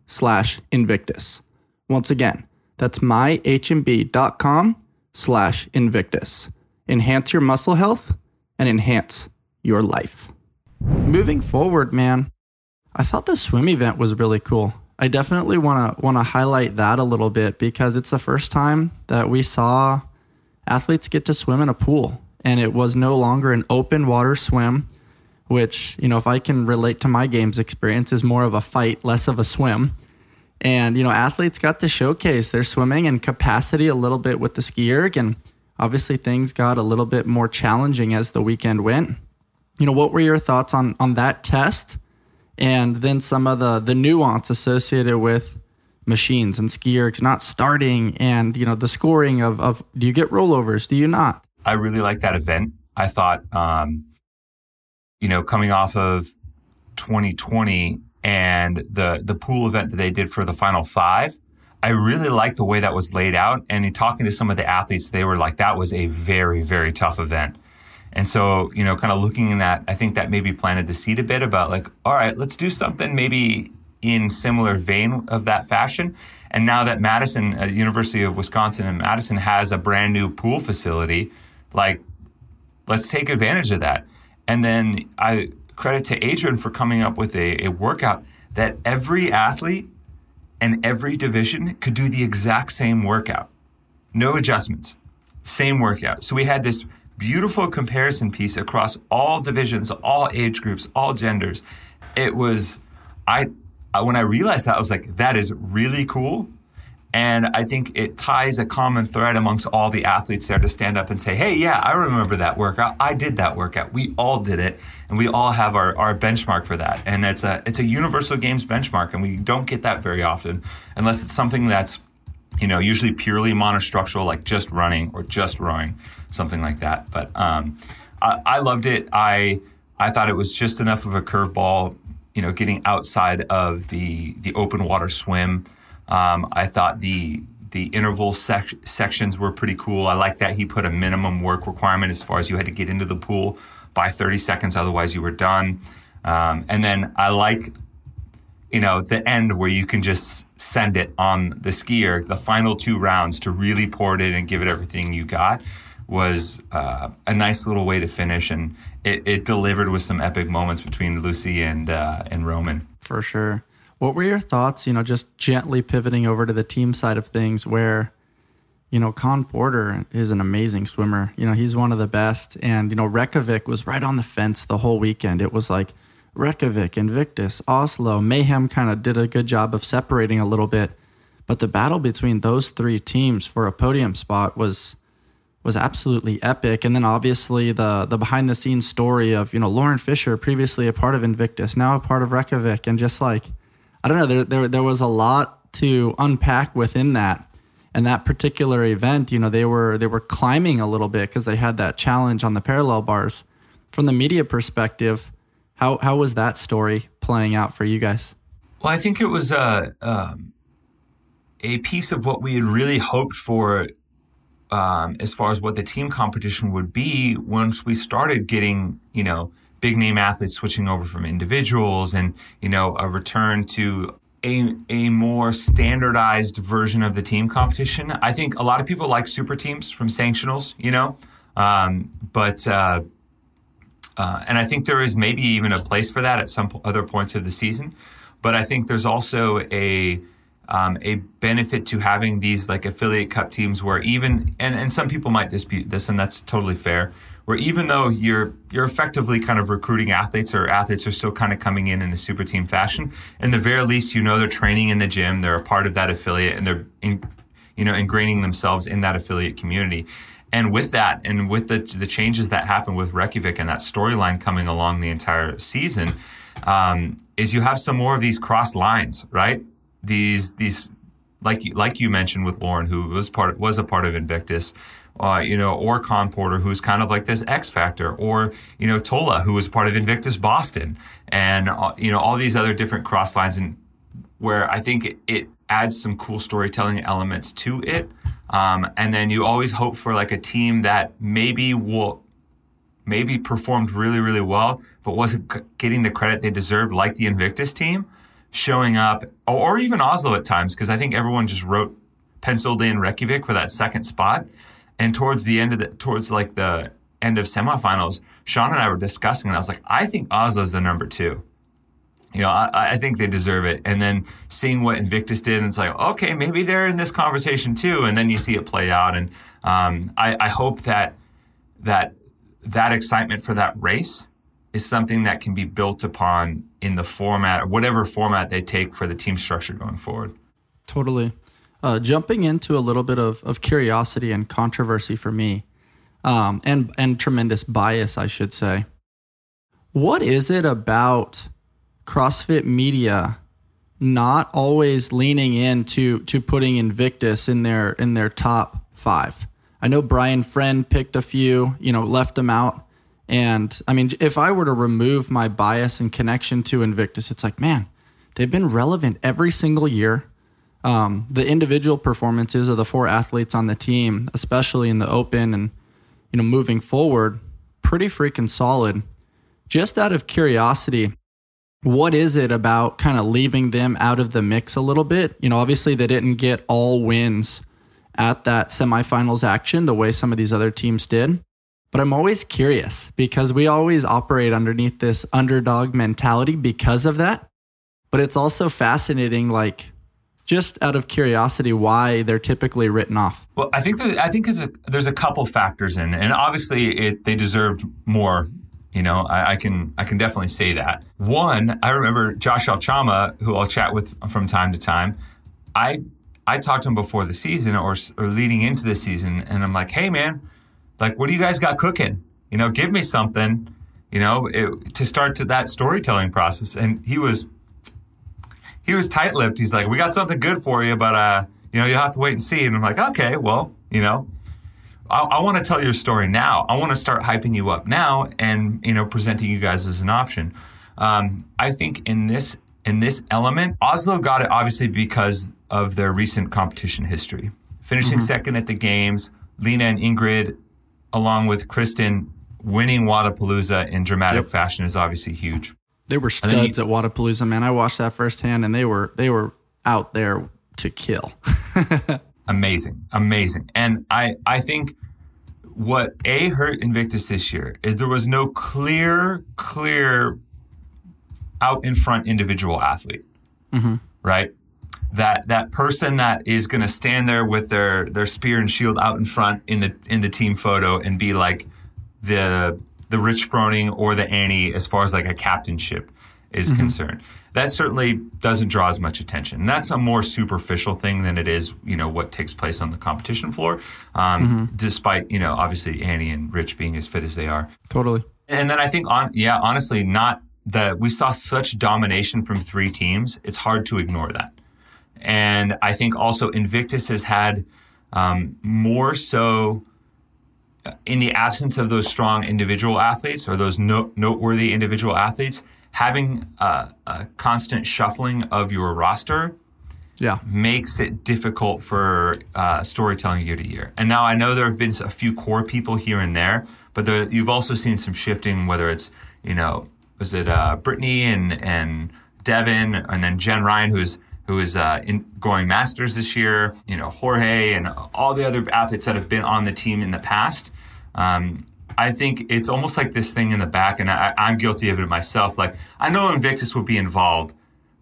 slash invictus. Once again, that's myhmb.com slash invictus. Enhance your muscle health and enhance your life. Moving forward, man, I thought the swim event was really cool. I definitely want to want to highlight that a little bit because it's the first time that we saw athletes get to swim in a pool and it was no longer an open water swim which, you know, if I can relate to my games experience is more of a fight, less of a swim. And, you know, athletes got to showcase their swimming and capacity a little bit with the ski erg and obviously things got a little bit more challenging as the weekend went. You know, what were your thoughts on on that test? And then some of the the nuance associated with machines and ski ergs not starting and you know the scoring of, of do you get rollovers? Do you not? I really like that event. I thought um, you know coming off of 2020 and the the pool event that they did for the final five i really liked the way that was laid out. And in talking to some of the athletes they were like that was a very very tough event and so, you know, kind of looking in that, I think that maybe planted the seed a bit about like, all right, let's do something maybe in similar vein of that fashion. And now that Madison, uh, University of Wisconsin and Madison has a brand new pool facility, like, let's take advantage of that. And then I credit to Adrian for coming up with a, a workout that every athlete and every division could do the exact same workout. No adjustments, same workout. So we had this beautiful comparison piece across all divisions, all age groups, all genders. It was, I, when I realized that, I was like, that is really cool. And I think it ties a common thread amongst all the athletes there to stand up and say, hey, yeah, I remember that workout. I did that workout. We all did it. And we all have our, our benchmark for that. And it's a, it's a universal games benchmark. And we don't get that very often unless it's something that's you know, usually purely monostructural, like just running or just rowing, something like that. But um, I, I loved it. I I thought it was just enough of a curveball, you know, getting outside of the the open water swim. Um, I thought the the interval sec- sections were pretty cool. I like that he put a minimum work requirement as far as you had to get into the pool by 30 seconds, otherwise you were done. Um, and then I like, you know, the end where you can just send it on the ski erg, the final two rounds to really pour it in and give it everything you got was uh, a nice little way to finish, and it, it, delivered with some epic moments between Lucy and uh, and Roman. For sure. What were your thoughts? You know, just gently pivoting over to the team side of things, where you know Con Porter is an amazing swimmer. You know, he's one of the best, and you know Reykjavik was right on the fence the whole weekend. It was like Reykjavik, Invictus, Oslo, Mayhem kind of did a good job of separating a little bit, but the battle between those three teams for a podium spot was was absolutely epic. And then obviously the the behind the scenes story of you know Lauren Fisher, previously a part of Invictus, now a part of Reykjavik, and just like I don't know, there there there was a lot to unpack within that. And that particular event, you know, they were they were climbing a little bit because they had that challenge on the parallel bars. From the media perspective, how how was that story playing out for you guys? Well, I think it was a um, a piece of what we had really hoped for um, as far as what the team competition would be once we started getting, you know, big name athletes switching over from individuals and, you know, a return to a, a more standardized version of the team competition. I think a lot of people like super teams from sanctionals, you know, um, but, uh, uh, and I think there is maybe even a place for that at some other points of the season. But I think there's also a, um, a benefit to having these like affiliate cup teams where even and, and some people might dispute this and that's totally fair where even though you're you're effectively kind of recruiting athletes or athletes are still kind of coming in in a super team fashion in the very least you know they're training in the gym they're a part of that affiliate and they're in, you know ingraining themselves in that affiliate community and with that and with the the changes that happen with Reykjavik and that storyline coming along the entire season um, is you have some more of these cross lines right? These these like like you mentioned with Lauren, who was part was a part of Invictus, uh, you know, or Con Porter, who's kind of like this X factor, or you know Tola, who was part of Invictus Boston, and uh, you know all these other different cross lines, and where I think it, it adds some cool storytelling elements to it, um, and then you always hope for like a team that maybe will maybe performed really really well, but wasn't getting the credit they deserved, like the Invictus team showing up, or even Oslo at times, because I think everyone just wrote penciled in Reykjavik for that second spot. And towards the end of the, towards like the end of semifinals, Sean and I were discussing, and I was like, I think Oslo's the number two. You know, I, I think they deserve it. And then seeing what Invictus did, it's like, okay, maybe they're in this conversation too. And then you see it play out. And um, I, I hope that that that excitement for that race is something that can be built upon in the format, whatever format they take for the team structure going forward. Totally. Uh, jumping into a little bit of, of curiosity and controversy for me, um, and and tremendous bias, I should say. What is it about CrossFit media not always leaning into to putting Invictus in their in their top five? I know Brian Friend picked a few, you know, left them out. And I mean, if I were to remove my bias and connection to Invictus, it's like, man, they've been relevant every single year. Um, the individual performances of the four athletes on the team, especially in the open and you know moving forward, pretty freaking solid. Just out of curiosity, what is it about kind of leaving them out of the mix a little bit? You know, obviously they didn't get all wins at that semifinals action the way some of these other teams did. But I'm always curious because we always operate underneath this underdog mentality because of that. But it's also fascinating, like just out of curiosity, why they're typically written off. Well, I think I think there's a, there's a couple factors in, and obviously it, they deserved more. You know, I, I, can I can definitely say that. One, I remember Josh Alchama, who I'll chat with from time to time. I I talked to him before the season or, or leading into the season, and I'm like, hey man like, what do you guys got cooking? You know, give me something, you know, it, to start to that storytelling process. And he was, he was tight lipped. He's like, we got something good for you, but, uh, you know, you'll have to wait and see. And I'm like, okay, well, you know, I, I want to tell your story now. I want to start hyping you up now and, you know, presenting you guys as an option. Um, I think in this in this element, Oslo got it obviously because of their recent competition history. Finishing mm-hmm. second at the games, Lena and Ingrid, along with Kristen, winning Wodapalooza in dramatic yep. fashion is obviously huge. They were studs you, at Wodapalooza, man. I watched that firsthand, and they were they were out there to kill. amazing, amazing, and I I think what a hurt Invictus this year is there was no clear clear out in front individual athlete, mm-hmm. right? That that person that is going to stand there with their their spear and shield out in front in the in the team photo and be like the the Rich Froning or the Annie as far as like a captainship is mm-hmm. concerned. That certainly doesn't draw as much attention. And that's a more superficial thing than it is, you know, what takes place on the competition floor. Um, mm-hmm. Despite, you know, obviously Annie and Rich being as fit as they are. Totally. And then I think on, yeah, honestly, not that we saw such domination from three teams. It's hard to ignore that. And I think also Invictus has had um, more so in the absence of those strong individual athletes or those no- noteworthy individual athletes, having a, a, constant shuffling of your roster yeah. makes it difficult for uh, storytelling year to year. And now I know there have been a few core people here and there, but the, you've also seen some shifting, whether it's, you know, was it uh, Brittany and, and Devin and then Jen Ryan, who's who is uh, in, going masters this year, you know, Jorge and all the other athletes that have been on the team in the past. Um, I think it's almost like this thing in the back, and I, am guilty of it myself. Like, I know Invictus will be involved,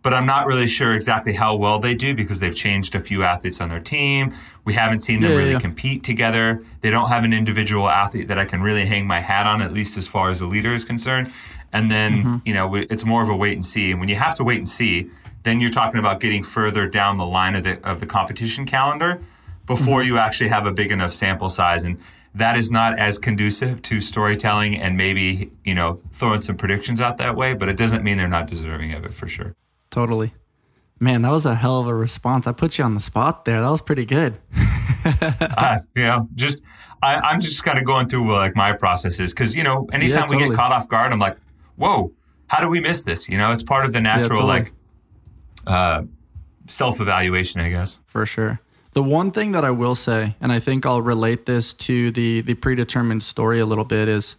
but I'm not really sure exactly how well they do because they've changed a few athletes on their team. We haven't seen them yeah, really yeah. compete together. They don't have an individual athlete that I can really hang my hat on, at least as far as the leader is concerned. And then, mm-hmm. you know, it's more of a wait and see. And when you have to wait and see, then you're talking about getting further down the line of the of the competition calendar before mm-hmm. you actually have a big enough sample size and that is not as conducive to storytelling and maybe you know throwing some predictions out that way but it doesn't mean they're not deserving of it for sure totally man that was a hell of a response i put you on the spot there that was pretty good uh, you know just I, am just kind of going through like my processes because you know anytime yeah, totally. we get caught off guard i'm like whoa how do we miss this you know it's part of the natural yeah, totally. like uh, self evaluation, I guess. For sure. The one thing that I will say, and I think I'll relate this to the the predetermined story a little bit, is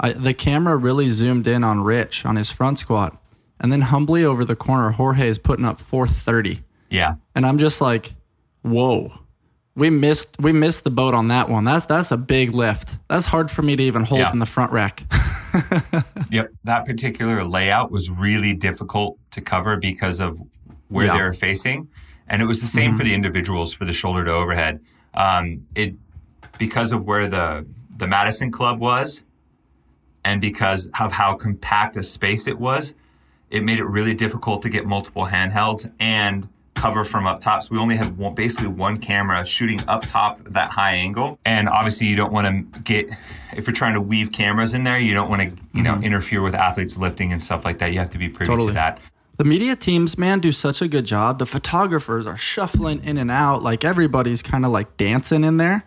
I, the camera really zoomed in on Rich on his front squat, and then humbly over the corner, Jorge is putting up 430. Yeah, and I'm just like, whoa, we missed we missed the boat on that one. That's that's a big lift. That's hard for me to even hold yeah. in the front rack. yep, that particular layout was really difficult to cover because of where yeah. they were facing, and it was the same mm-hmm. for the individuals for the shoulder to overhead. Um, it because of where the the Madison Club was, and because of how compact a space it was, it made it really difficult to get multiple handhelds and cover from up top. So we only had one, basically one camera shooting up top that high angle. And obviously, you don't want to get if you're trying to weave cameras in there, you don't want to you know mm-hmm. interfere with athletes lifting and stuff like that. You have to be privy totally. to that. The media teams, man, do such a good job. The photographers are shuffling in and out, like everybody's kind of like dancing in there.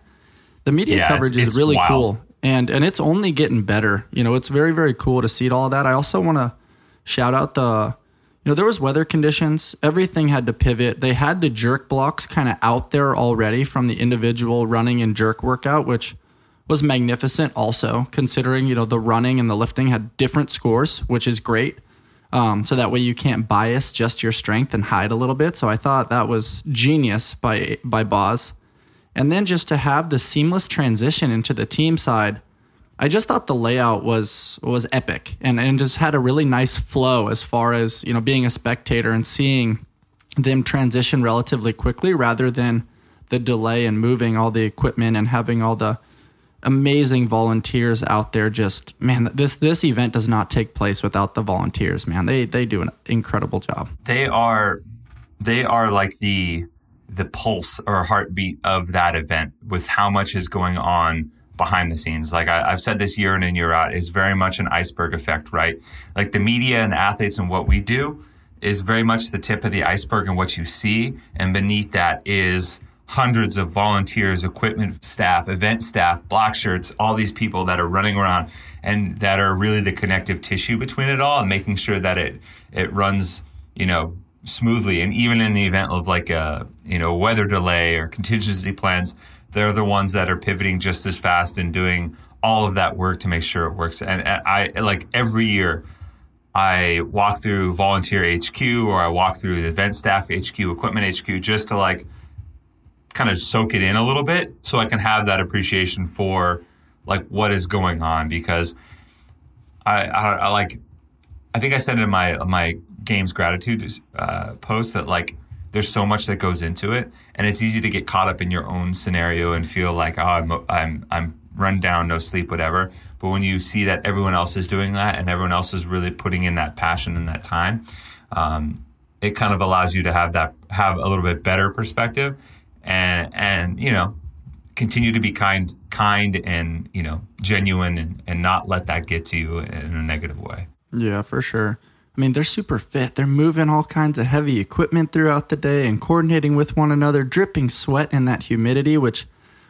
The media yeah, coverage it's, is really wild. cool, and and it's only getting better. You know, it's very very cool to see all that. I also want to shout out the you know, there was weather conditions. Everything had to pivot. They had the jerk blocks kind of out there already from the individual running and jerk workout, which was magnificent also considering, you know, the running and the lifting had different scores, which is great. Um, so that way you can't bias just your strength and hide a little bit. So I thought that was genius by by Boz. And then just to have the seamless transition into the team side I just thought the layout was was epic and, and just had a really nice flow as far as, you know, being a spectator and seeing them transition relatively quickly rather than the delay and moving all the equipment and having all the amazing volunteers out there just man this this event does not take place without the volunteers man they they do an incredible job they are they are like the the pulse or heartbeat of that event with how much is going on behind the scenes. Like I, have said this year in and year out, is very much an iceberg effect, right? Like the media and the athletes and what we do is very much the tip of the iceberg and what you see. And beneath that is hundreds of volunteers, equipment staff, event staff, block shirts, all these people that are running around and that are really the connective tissue between it all and making sure that it, it runs, you know, smoothly. And even in the event of like a, you know, weather delay or contingency plans, they're the ones that are pivoting just as fast and doing all of that work to make sure it works. And, and I like every year, I walk through volunteer HQ or I walk through the event staff HQ, equipment HQ, just to like kind of soak it in a little bit so I can have that appreciation for like what is going on because I, I, I like I think I said in my my games gratitude uh, post that like there's so much that goes into it and it's easy to get caught up in your own scenario and feel like oh I'm I'm I'm run down no sleep whatever. But when you see that everyone else is doing that and everyone else is really putting in that passion and that time um, it kind of allows you to have that have a little bit better perspective and and you know continue to be kind kind and you know genuine and, and not let that get to you in a negative way. Yeah for sure. I mean they're super fit. They're moving all kinds of heavy equipment throughout the day and coordinating with one another dripping sweat in that humidity which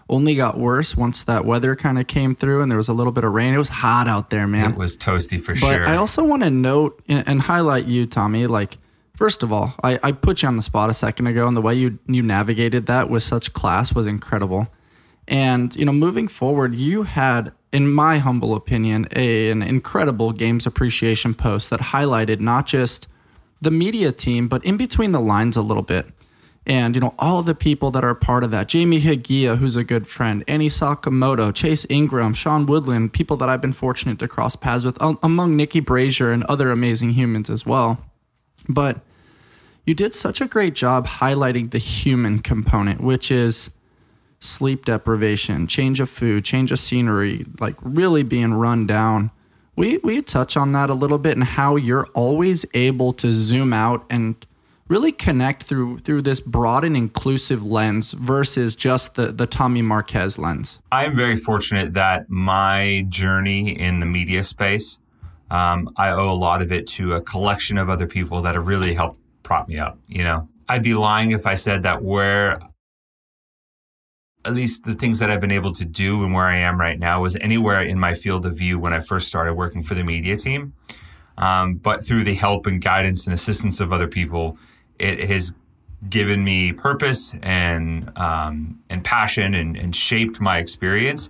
only got worse once that weather kind of came through and there was a little bit of rain. It was hot out there man. It was toasty for but sure. I also want to note and, and highlight you tommy like First of all, I, I put you on the spot a second ago, and the way you you navigated that with such class was incredible. And you know, moving forward, you had, in my humble opinion, a, an incredible games appreciation post that highlighted not just the media team, but in between the lines a little bit. And you know, all of the people that are part of that: Jamie Hagiya, who's a good friend, Annie Sakamoto, Chase Ingram, Sean Woodland, people that I've been fortunate to cross paths with, um, among Nikki Brazier and other amazing humans as well. But you did such a great job highlighting the human component, which is sleep deprivation, change of food, change of scenery, like really being run down. We we touch on that a little bit and how you're always able to zoom out and really connect through through this broad and inclusive lens versus just the the Tommy Marquez lens. I am very fortunate that my journey in the media space, um, I owe a lot of it to a collection of other people that have really helped prop me up, you know? I'd be lying if I said that where at least the things that I've been able to do and where I am right now was anywhere in my field of view when I first started working for the media team. Um, but through the help and guidance and assistance of other people, it has given me purpose and um, and passion and, and shaped my experience.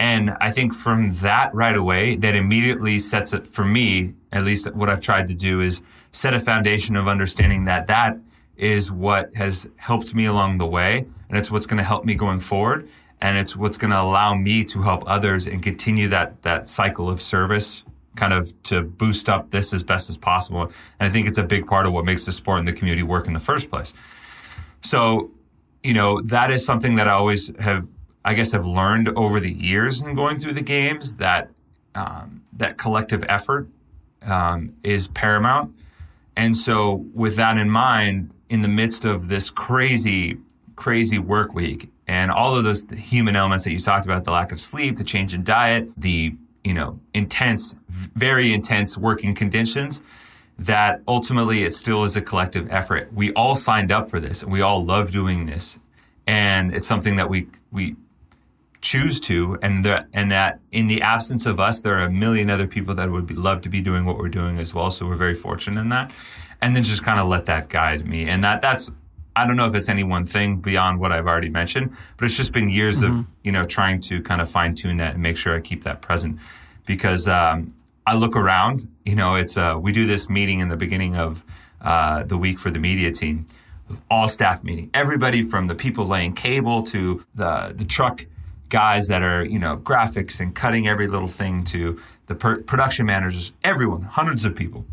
And I think from that right away, that immediately sets it for me. At least what I've tried to do is set a foundation of understanding that that is what has helped me along the way and it's what's going to help me going forward and it's what's going to allow me to help others and continue that that cycle of service kind of to boost up this as best as possible. And i think it's a big part of what makes the sport and the community work in the first place. So you know that is something that i always have i guess have learned over the years in going through the games that um, that collective effort um, is paramount and so, with that in mind, in the midst of this crazy, crazy work week and all of those human elements that you talked about, the lack of sleep, the change in diet, the, you know, intense, very intense working conditions, that ultimately it still is a collective effort. We all signed up for this and we all love doing this. And it's something that we, we, choose to and the, and that in the absence of us there are a million other people that would be, love to be doing what we're doing as well so we're very fortunate in that. And then just kind of let that guide me. And that that's I don't know if it's any one thing beyond what I've already mentioned but it's just been years mm-hmm. of you know trying to kind of fine tune that and make sure I keep that present. Because um, I look around you know it's uh, we do this meeting in the beginning of uh, the week for the media team all staff meeting. Everybody from the people laying cable to the the truck guys that are, you know, graphics and cutting every little thing to the per- production managers, everyone, hundreds of people.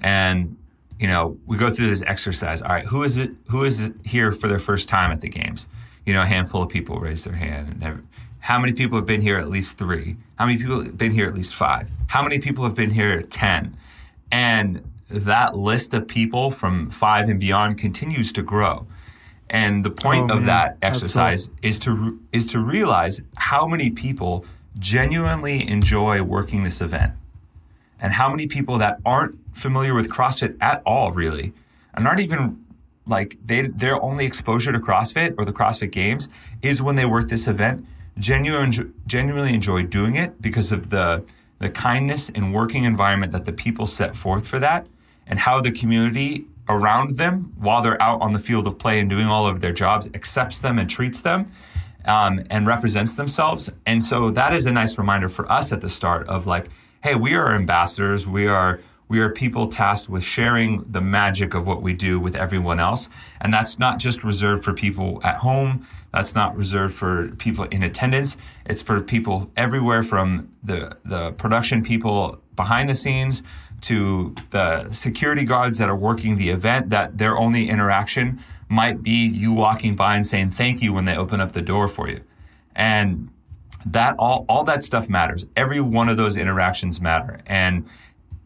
And, you know, we go through this exercise. All right, who is it? Who is it here for their first time at the games? You know, a handful of people raise their hand. And every, how many people have been here at least three? How many people have been here at least five? How many people have been here at 10? And that list of people from five and beyond continues to grow. And the point oh, of man. that exercise cool. is to is to realize how many people genuinely enjoy working this event. and how many people that aren't familiar with CrossFit at all, really, and aren't even like they their only exposure to CrossFit or the CrossFit Games is when they work this event. Genuinely, genuinely enjoy doing it because of the the kindness and working environment that the people set forth for that, and how the community around them while they're out on the field of play and doing all of their jobs accepts them and treats them um, and represents themselves. And so that is a nice reminder for us at the start of like, hey, we are ambassadors. We are we are people tasked with sharing the magic of what we do with everyone else. And that's not just reserved for people at home. That's not reserved for people in attendance. It's for people everywhere from the, the production people behind the scenes to the security guards that are working the event that their only interaction might be you walking by and saying thank you when they open up the door for you. And that all all that stuff matters. Every one of those interactions matter. And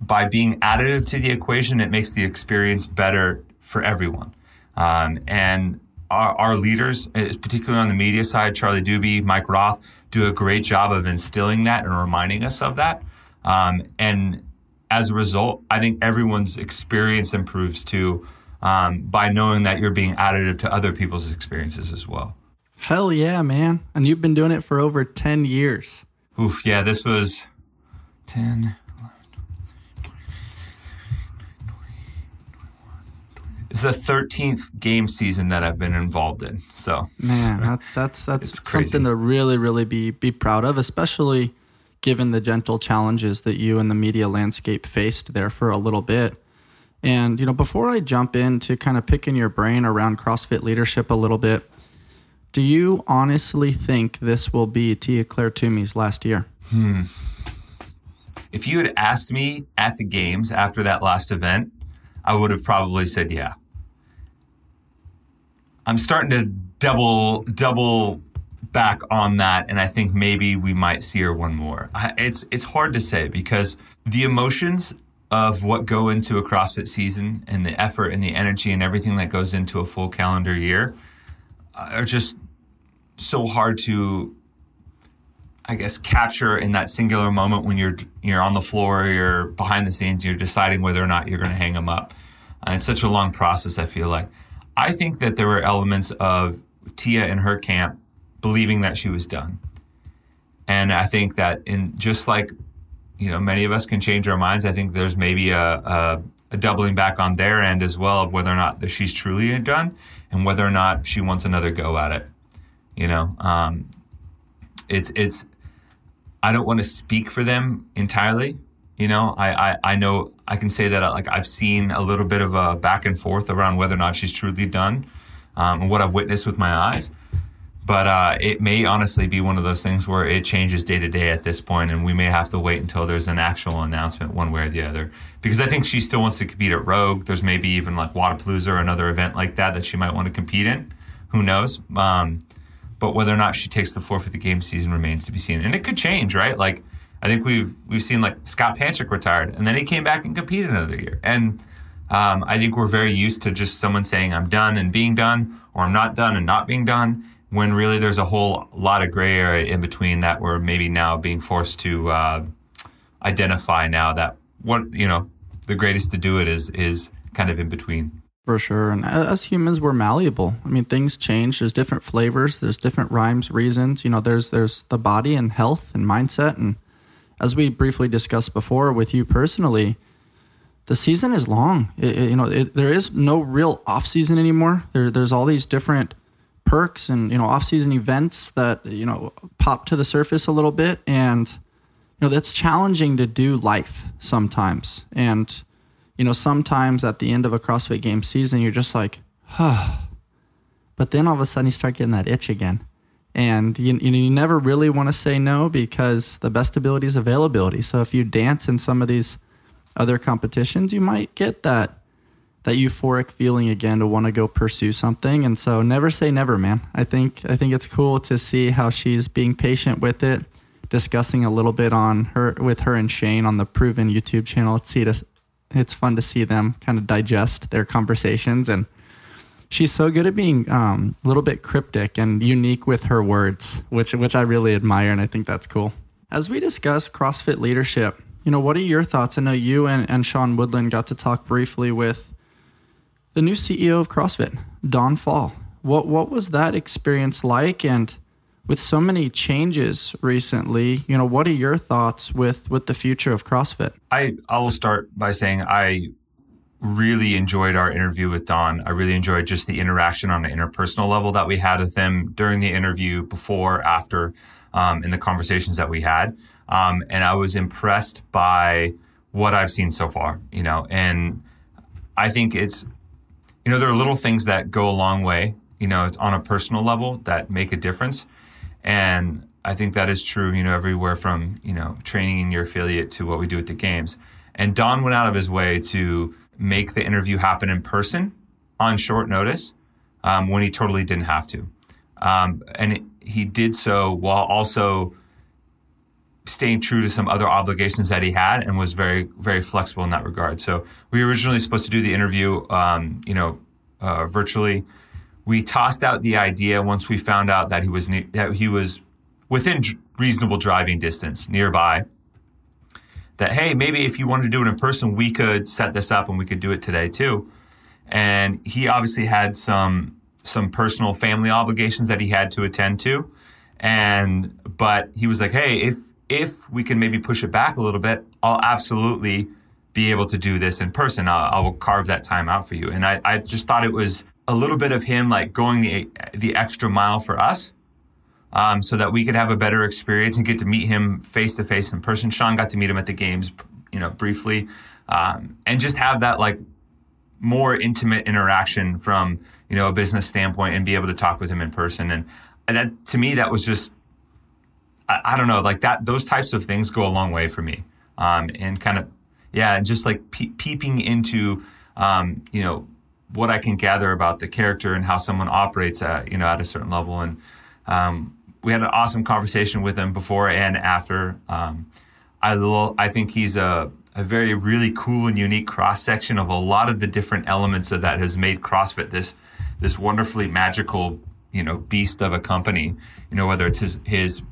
by being additive to the equation, it makes the experience better for everyone. Um, and our, our, leaders, uh, particularly on the media side, Charlie Doobie, Mike Roth, do a great job of instilling that and reminding us of that. Um, and as a result, I think everyone's experience improves too um, by knowing that you're being additive to other people's experiences as well. Hell yeah, man. And you've been doing it for over 10 years. Oof, yeah, this was 10, It's the 13th game season that I've been involved in. So, man, that, that's that's something to really really be be proud of, especially given the gentle challenges that you and the media landscape faced there for a little bit. And, you know, before I jump into kind of picking your brain around CrossFit leadership a little bit, do you honestly think this will be Tia Clair Toomey's last year? Hmm. If you had asked me at the games after that last event, I would have probably said yeah. I'm starting to double double back on that, and I think maybe we might see her one more. It's it's hard to say because the emotions of what go into a CrossFit season and the effort and the energy and everything that goes into a full calendar year are just so hard to I guess capture in that singular moment when you're you're on the floor, you're behind the scenes, you're deciding whether or not you're going to hang them up. And it's such a long process. I feel like I think that there were elements of Tia in her camp believing that she was done, and I think that in just like you know, many of us can change our minds. I think there's maybe a, a, a doubling back on their end as well of whether or not that she's truly done and whether or not she wants another go at it. You know, um, it's it's. I don't want to speak for them entirely. You know, I, I I know I can say that like I've seen a little bit of a back and forth around whether or not she's truly done, um, and what I've witnessed with my eyes. But uh, it may honestly be one of those things where it changes day to day at this point, and we may have to wait until there's an actual announcement one way or the other. Because I think she still wants to compete at Rogue. There's maybe even like Wodapalooza or another event like that that she might want to compete in. Who knows? Um, but whether or not she takes the four for the game season remains to be seen, and it could change, right? Like I think we've we've seen like Scott Panchik retired, and then he came back and competed another year, and um, I think we're very used to just someone saying I'm done and being done, or I'm not done and not being done when really there's a whole lot of gray area in between that we're maybe now being forced to uh, identify now that what you know the greatest to do it is is kind of in between. For sure. And as humans we're malleable. I mean things change. There's different flavors. There's different rhymes reasons. You know there's there's the body and health and mindset. And as we briefly discussed before with you personally the season is long. It, it, you know it, there is no real off season anymore. There, there's all these different perks and you know off-season events that you know pop to the surface a little bit. And you know that's challenging to do life sometimes. And you know sometimes at the end of a crossfit game season you're just like huh. But then all of a sudden you start getting that itch again. And you, you, never really want to say no because the best ability is availability. So if you dance in some of these other competitions you might get that that euphoric feeling again to want to go pursue something. And so never say never, man. I think I think it's cool to see how she's being patient with it, discussing a little bit on her with her and Shane on the Proven YouTube channel. It's see to, it's fun to see them kind of digest their conversations and she's so good at being um, a little bit cryptic and unique with her words, which which I really admire and I think that's cool. As we discuss CrossFit leadership, you know, what are your thoughts? I know you and, and Sean Woodland got to talk briefly with the new CEO of CrossFit, Don Faul. What what was that experience like? And with so many changes recently, you know, what are your thoughts with with the future of CrossFit? I I will start by saying I really enjoyed our interview with Don. I really enjoyed just the interaction on an interpersonal level that we had with him during the interview, before, after, um, in the conversations that we had. Um, and I was impressed by what I've seen so far, you know, and I think it's, you know, there are little things that go a long way, you know, on a personal level that make a difference. And I think that is true, you know, everywhere from, you know, training in your affiliate to what we do at the games. And Don went out of his way to make the interview happen in person on short notice um, when he totally didn't have to. Um, and it, he did so while also staying true to some other obligations that he had and was very, very flexible in that regard. So we were originally supposed to do the interview, um, you know, uh, virtually. We tossed out the idea once we found out that he was ne- that he was within reasonable driving distance nearby that hey maybe if you wanted to do it in person we could set this up and we could do it today too and he obviously had some some personal family obligations that he had to attend to and but he was like hey if if we can maybe push it back a little bit i'll absolutely be able to do this in person i'll, I will carve that time out for you and I, I just thought it was a little bit of him like going the the extra mile for us um, so that we could have a better experience and get to meet him face to face in person. Sean got to meet him at the games, you know, briefly, um, and just have that like more intimate interaction from you know a business standpoint and be able to talk with him in person. And, and that to me, that was just I, I, don't know, like that. Those types of things go a long way for me, um, and kind of yeah, and just like pe- peeping into um, you know what I can gather about the character and how someone operates at you know at a certain level and. Um, we had an awesome conversation with him before and after. Um, I lo- I think he's a a very really cool and unique cross section of a lot of the different elements of that has made CrossFit this this wonderfully magical you know beast of a company. You know whether it's his his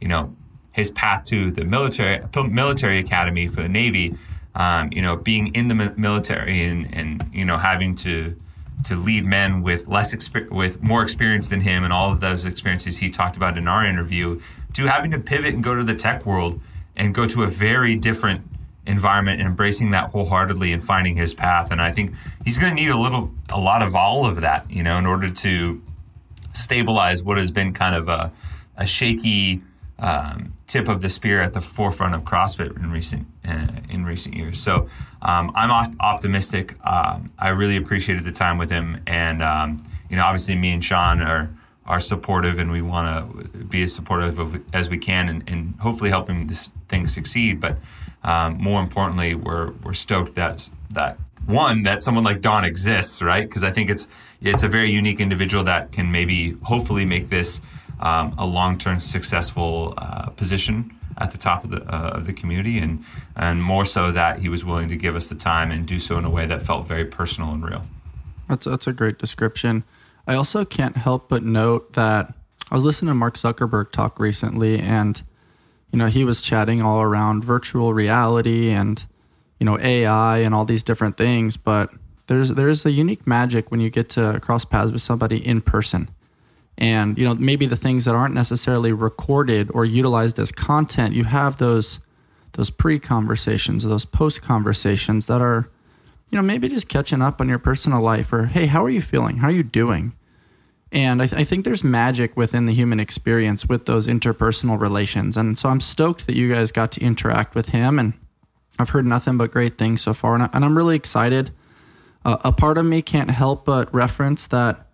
you know his path to the military military academy for the Navy. Um, you know, being in the military and, and you know having to to lead men with less exper- with more experience than him and all of those experiences he talked about in our interview to having to pivot and go to the tech world and go to a very different environment and embracing that wholeheartedly and finding his path and I think he's going to need a little a lot of all of that you know in order to stabilize what has been kind of a, a shaky um, tip of the spear at the forefront of CrossFit in recent uh, in recent years. So um, I'm optimistic. Um, I really appreciated the time with him, and um, you know, obviously, me and Sean are are supportive, and we want to be as supportive of, as we can, and, and hopefully helping this thing succeed. But um, more importantly, we're we're stoked that that one that someone like Don exists, right? Because I think it's it's a very unique individual that can maybe hopefully make this um, a long-term successful uh, position at the top of the uh, of the community, and and more so that he was willing to give us the time and do so in a way that felt very personal and real. That's that's a great description. I also can't help but note that I was listening to Mark Zuckerberg talk recently, and you know he was chatting all around virtual reality and you know AI and all these different things, but there's there's a unique magic when you get to cross paths with somebody in person and you know maybe the things that aren't necessarily recorded or utilized as content you have those those pre-conversations those post conversations that are you know maybe just catching up on your personal life or hey how are you feeling? How are you doing? And I, th- I think there's magic within the human experience with those interpersonal relations. And so i'm stoked that you guys got to interact with him and i've heard nothing but great things so far. And, I, i'm really excited. Uh, a part of me can't help but reference that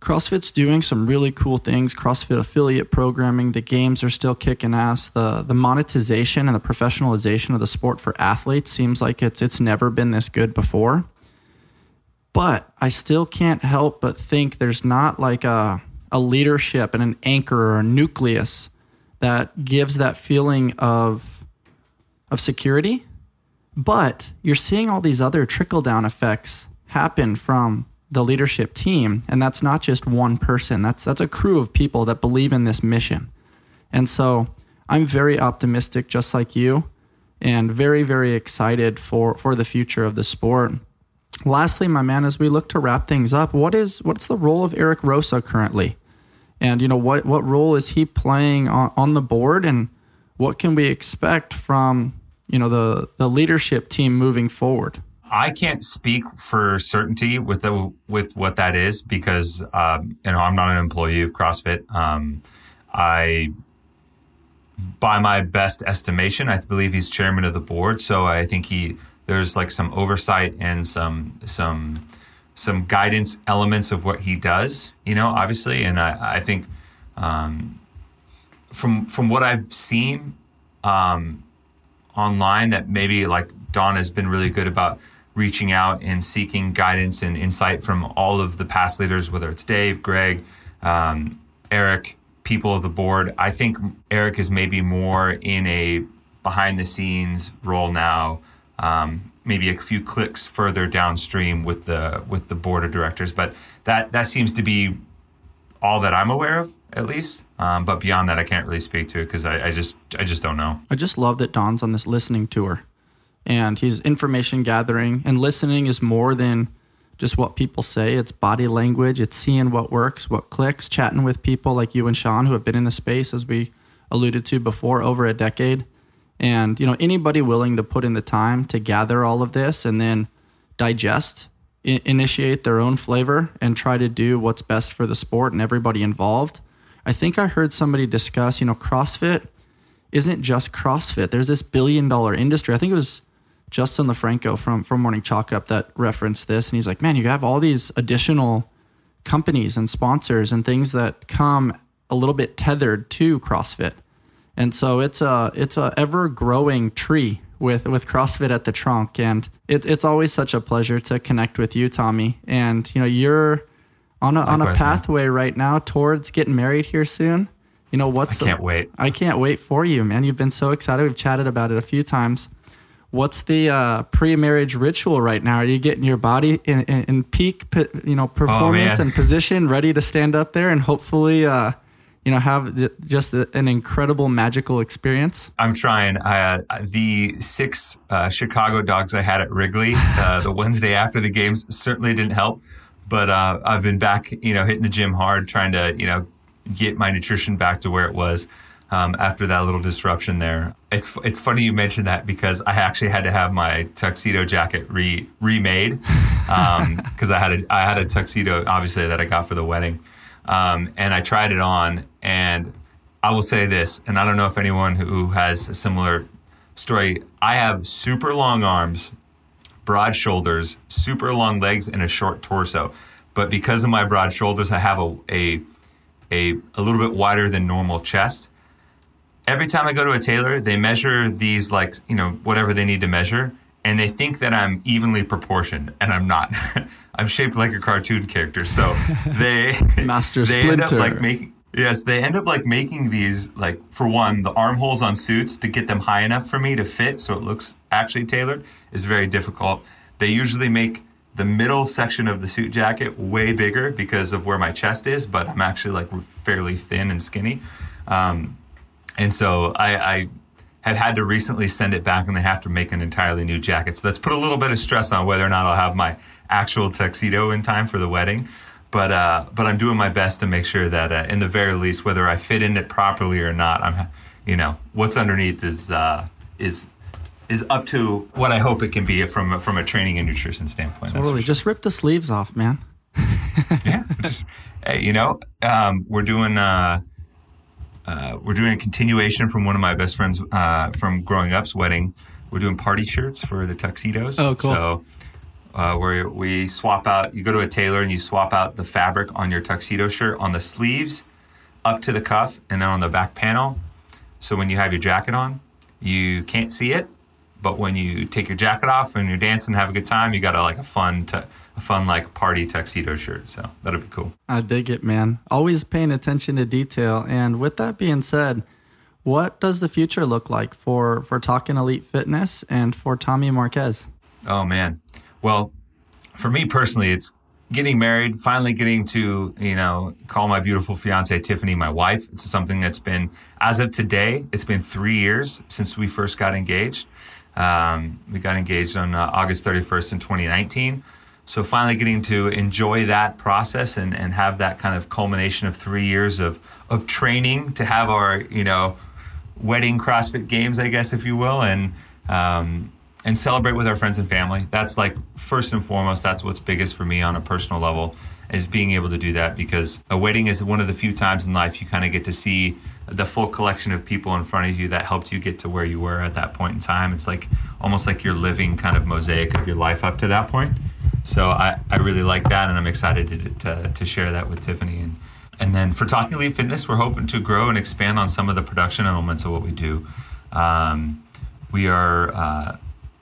CrossFit's doing some really cool things. CrossFit affiliate programming, the games are still kicking ass. The the monetization and the professionalization of the sport for athletes seems like it's it's never been this good before. But I still can't help but think there's not like a a leadership and an anchor or a nucleus that gives that feeling of of security. But you're seeing all these other trickle down effects happen from the leadership team and that's not just one person that's that's a crew of people that believe in this mission and so i'm very optimistic just like you and very, very excited for, for the future of the sport. Lastly, my man, as we look to wrap things up, what is what's the role of Eric Roza currently? And you know what what role is he playing on, on the board and what can we expect from you know the the leadership team moving forward? I can't speak for certainty with the with what that is because um, you know I'm not an employee of CrossFit. Um, I, by my best estimation, I believe he's chairman of the board. So I think he there's like some oversight and some some some guidance elements of what he does. You know, obviously, and I I think um, from from what I've seen um, online that maybe like Don has been really good about reaching out and seeking guidance and insight from all of the past leaders, whether it's Dave, Greg, um, Eric, people of the board. I think Eric is maybe more in a behind the scenes role now, um, maybe a few clicks further downstream with the with the board of directors. But that that seems to be all that I'm aware of, at least. Um, but beyond that, I can't really speak to it because I, I just I just don't know. I just love that Don's on this listening tour and he's information gathering and listening is more than just what people say. It's body language. It's seeing what works what clicks chatting with people like you and sean who have been in the space as we alluded to before over a decade. And you know anybody willing to put in the time to gather all of this and then digest I- initiate their own flavor and try to do what's best for the sport and everybody involved. I think i heard somebody discuss you know crossfit isn't just crossfit. There's this billion dollar industry. I think it was Justin LoFranco from from Morning Chalk Up that referenced this, and he's like, "Man, you have all these additional companies and sponsors and things that come a little bit tethered to CrossFit, and so it's a it's a ever growing tree with with CrossFit at the trunk, and it, it's always such a pleasure to connect with you, Tommy. And you know, you're on a Likewise, on a pathway man. right now towards getting married here soon. You know what's I can't wait. I can't wait for you, man. You've been so excited. We've chatted about it a few times what's the uh, pre-marriage ritual right now? Are you getting your body in, in, in peak, you know, performance oh, and position, ready to stand up there and hopefully, uh, you know, have just an incredible magical experience? I'm trying. Uh, the six uh, Chicago dogs I had at Wrigley uh, the Wednesday after the games certainly didn't help, but uh, I've been back, you know, hitting the gym hard, trying to, you know, get my nutrition back to where it was um, after that little disruption there. It's it's funny you mentioned that because I actually had to have my tuxedo jacket re remade because um, I had a I had a tuxedo obviously that I got for the wedding, um, and I tried it on and I will say this, and I don't know if anyone who has a similar story. I have super long arms, broad shoulders, super long legs, and a short torso. But because of my broad shoulders, I have a a a, a little bit wider than normal chest every time I go to a tailor, they measure these like, you know, whatever they need to measure, and they think that I'm evenly proportioned, and I'm not. I'm shaped like a cartoon character. So they Master they Splinter. end up like making Yes, they end up like making these like for one, the armholes on suits to get them high enough for me to fit so it looks actually tailored is very difficult. They usually make the middle section of the suit jacket way bigger because of where my chest is, but I'm actually like fairly thin and skinny. Um, and so I, I have had to recently send it back and they have to make an entirely new jacket. So that's put a little bit of stress on whether or not I'll have my actual tuxedo in time for the wedding. But uh, but I'm doing my best to make sure that uh, in the very least, whether I fit in it properly or not, I'm you know what's underneath is uh, is is up to what I hope it can be from from a training and nutrition standpoint. Totally, sure. just rip the sleeves off, man. yeah, just hey, you know, um, we're doing uh, we're doing a continuation from one of my best friends uh, from growing up's wedding. We're doing party shirts for the tuxedos. Oh, cool. So uh, where we swap out, you go to a tailor and you swap out the fabric on your tuxedo shirt on the sleeves up to the cuff and then on the back panel. So when you have your jacket on, you can't see it. But when you take your jacket off and you're dancing and have a good time, you got a, like a fun, a fun like party tuxedo shirt. So that'll be cool. I dig it, man. Always paying attention to detail. And with that being said, what does the future look like for for talking elite fitness and for Tommy Marquez? Oh man, well, for me personally, it's getting married, finally getting to, you know, call my beautiful fiance Tiffany my wife. It's something that's been, as of today, it's been three years since we first got engaged. Um, we got engaged on uh, August 31st in 2019. So finally getting to enjoy that process and, and have that kind of culmination of three years of, of training to have our, you know, wedding CrossFit games, I guess, if you will. And, um, and celebrate with our friends and family. That's like first and foremost, that's what's biggest for me on a personal level is being able to do that because a wedding is one of the few times in life you kind of get to see the full collection of people in front of you that helped you get to where you were at that point in time. It's like almost like you're living kind of mosaic of your life up to that point. So I, I really like that and I'm excited to, to, to share that with Tiffany. And, and then for Talking Elite Fitness, we're hoping to grow and expand on some of the production elements of what we do. Um, we are uh,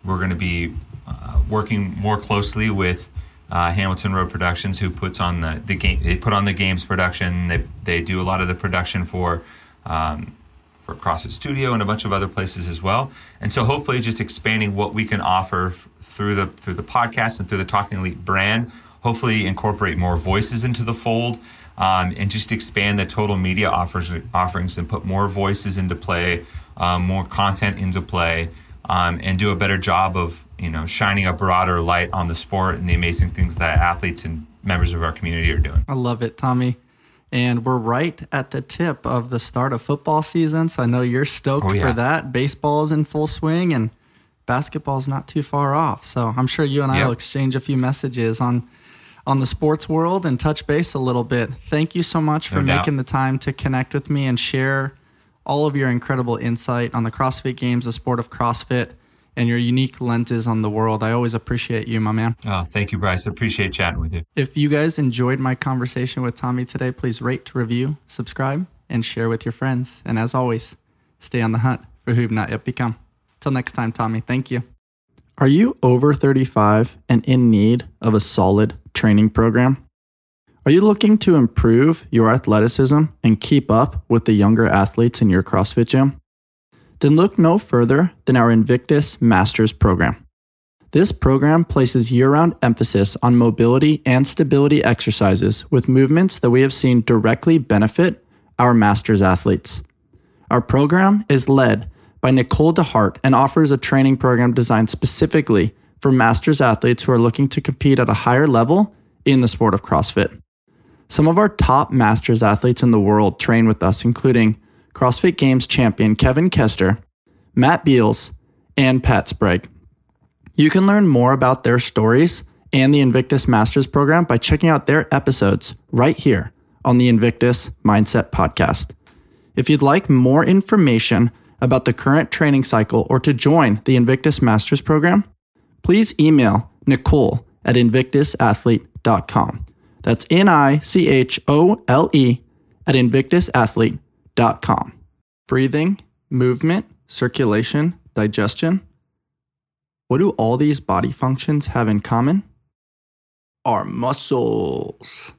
we're going to be uh, working more closely with uh, Hamilton Road Productions, who puts on the, the game. They put on the games production. They they do a lot of the production for um, for CrossFit Studio and a bunch of other places as well. And so hopefully, just expanding what we can offer f- through the through the podcast and through the Talking Elite brand. Hopefully, incorporate more voices into the fold. Um, and just expand the total media offers, offerings and put more voices into play, um, more content into play, um, and do a better job of you know shining a broader light on the sport and the amazing things that athletes and members of our community are doing. I love it, Tommy. And we're right at the tip of the start of football season, so I know you're stoked oh, yeah. for that. Baseball's in full swing and basketball's not too far off. So I'm sure you and I yep. will exchange a few messages on on the sports world and touch base a little bit. Thank you so much for no making the time to connect with me and share all of your incredible insight on the CrossFit Games, the sport of CrossFit, and your unique lenses on the world. I always appreciate you, my man. Oh, thank you, Bryce. I appreciate chatting with you. If you guys enjoyed my conversation with Tommy today, please rate, review, subscribe, and share with your friends. And as always, stay on the hunt for who you've not yet become. Till next time, Tommy, thank you. Are you over 35 and in need of a solid training program? Are you looking to improve your athleticism and keep up with the younger athletes in your CrossFit gym? Then look no further than our Invictus Masters program. This program places year round emphasis on mobility and stability exercises with movements that we have seen directly benefit our Masters athletes. Our program is led by Nichole DeHart and offers a training program designed specifically for Masters athletes who are looking to compete at a higher level in the sport of CrossFit. Some of our top masters athletes in the world train with us, including CrossFit Games champion Kevin Koester, Matt Beals, and Pat Sprague. You can learn more about their stories and the Invictus Masters program by checking out their episodes right here on the Invictus Mindset Podcast. If you'd like more information about the current training cycle or to join the Invictus Masters program, please email Nichole at invictusathlete.com. That's N I C H O L E at invictusathlete.com. Breathing, movement, circulation, digestion. What do all these body functions have in common? Our muscles.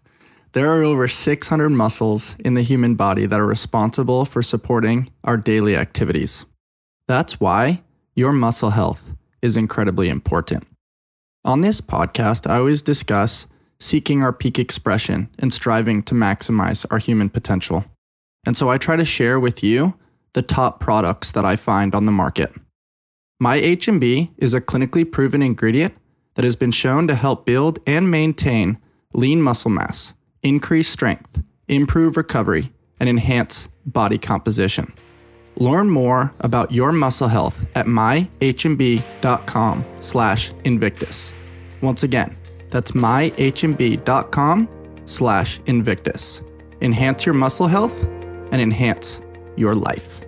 There are over 600 muscles in the human body that are responsible for supporting our daily activities. That's why your muscle health is incredibly important. On this podcast, I always discuss seeking our peak expression and striving to maximize our human potential. And so I try to share with you the top products that I find on the market. My HMB is a clinically proven ingredient that has been shown to help build and maintain lean muscle mass, increase strength, improve recovery, and enhance body composition. Learn more about your muscle health at myhmb.com slash invictus. Once again, that's myhmb.com slash invictus. Enhance your muscle health and enhance your life.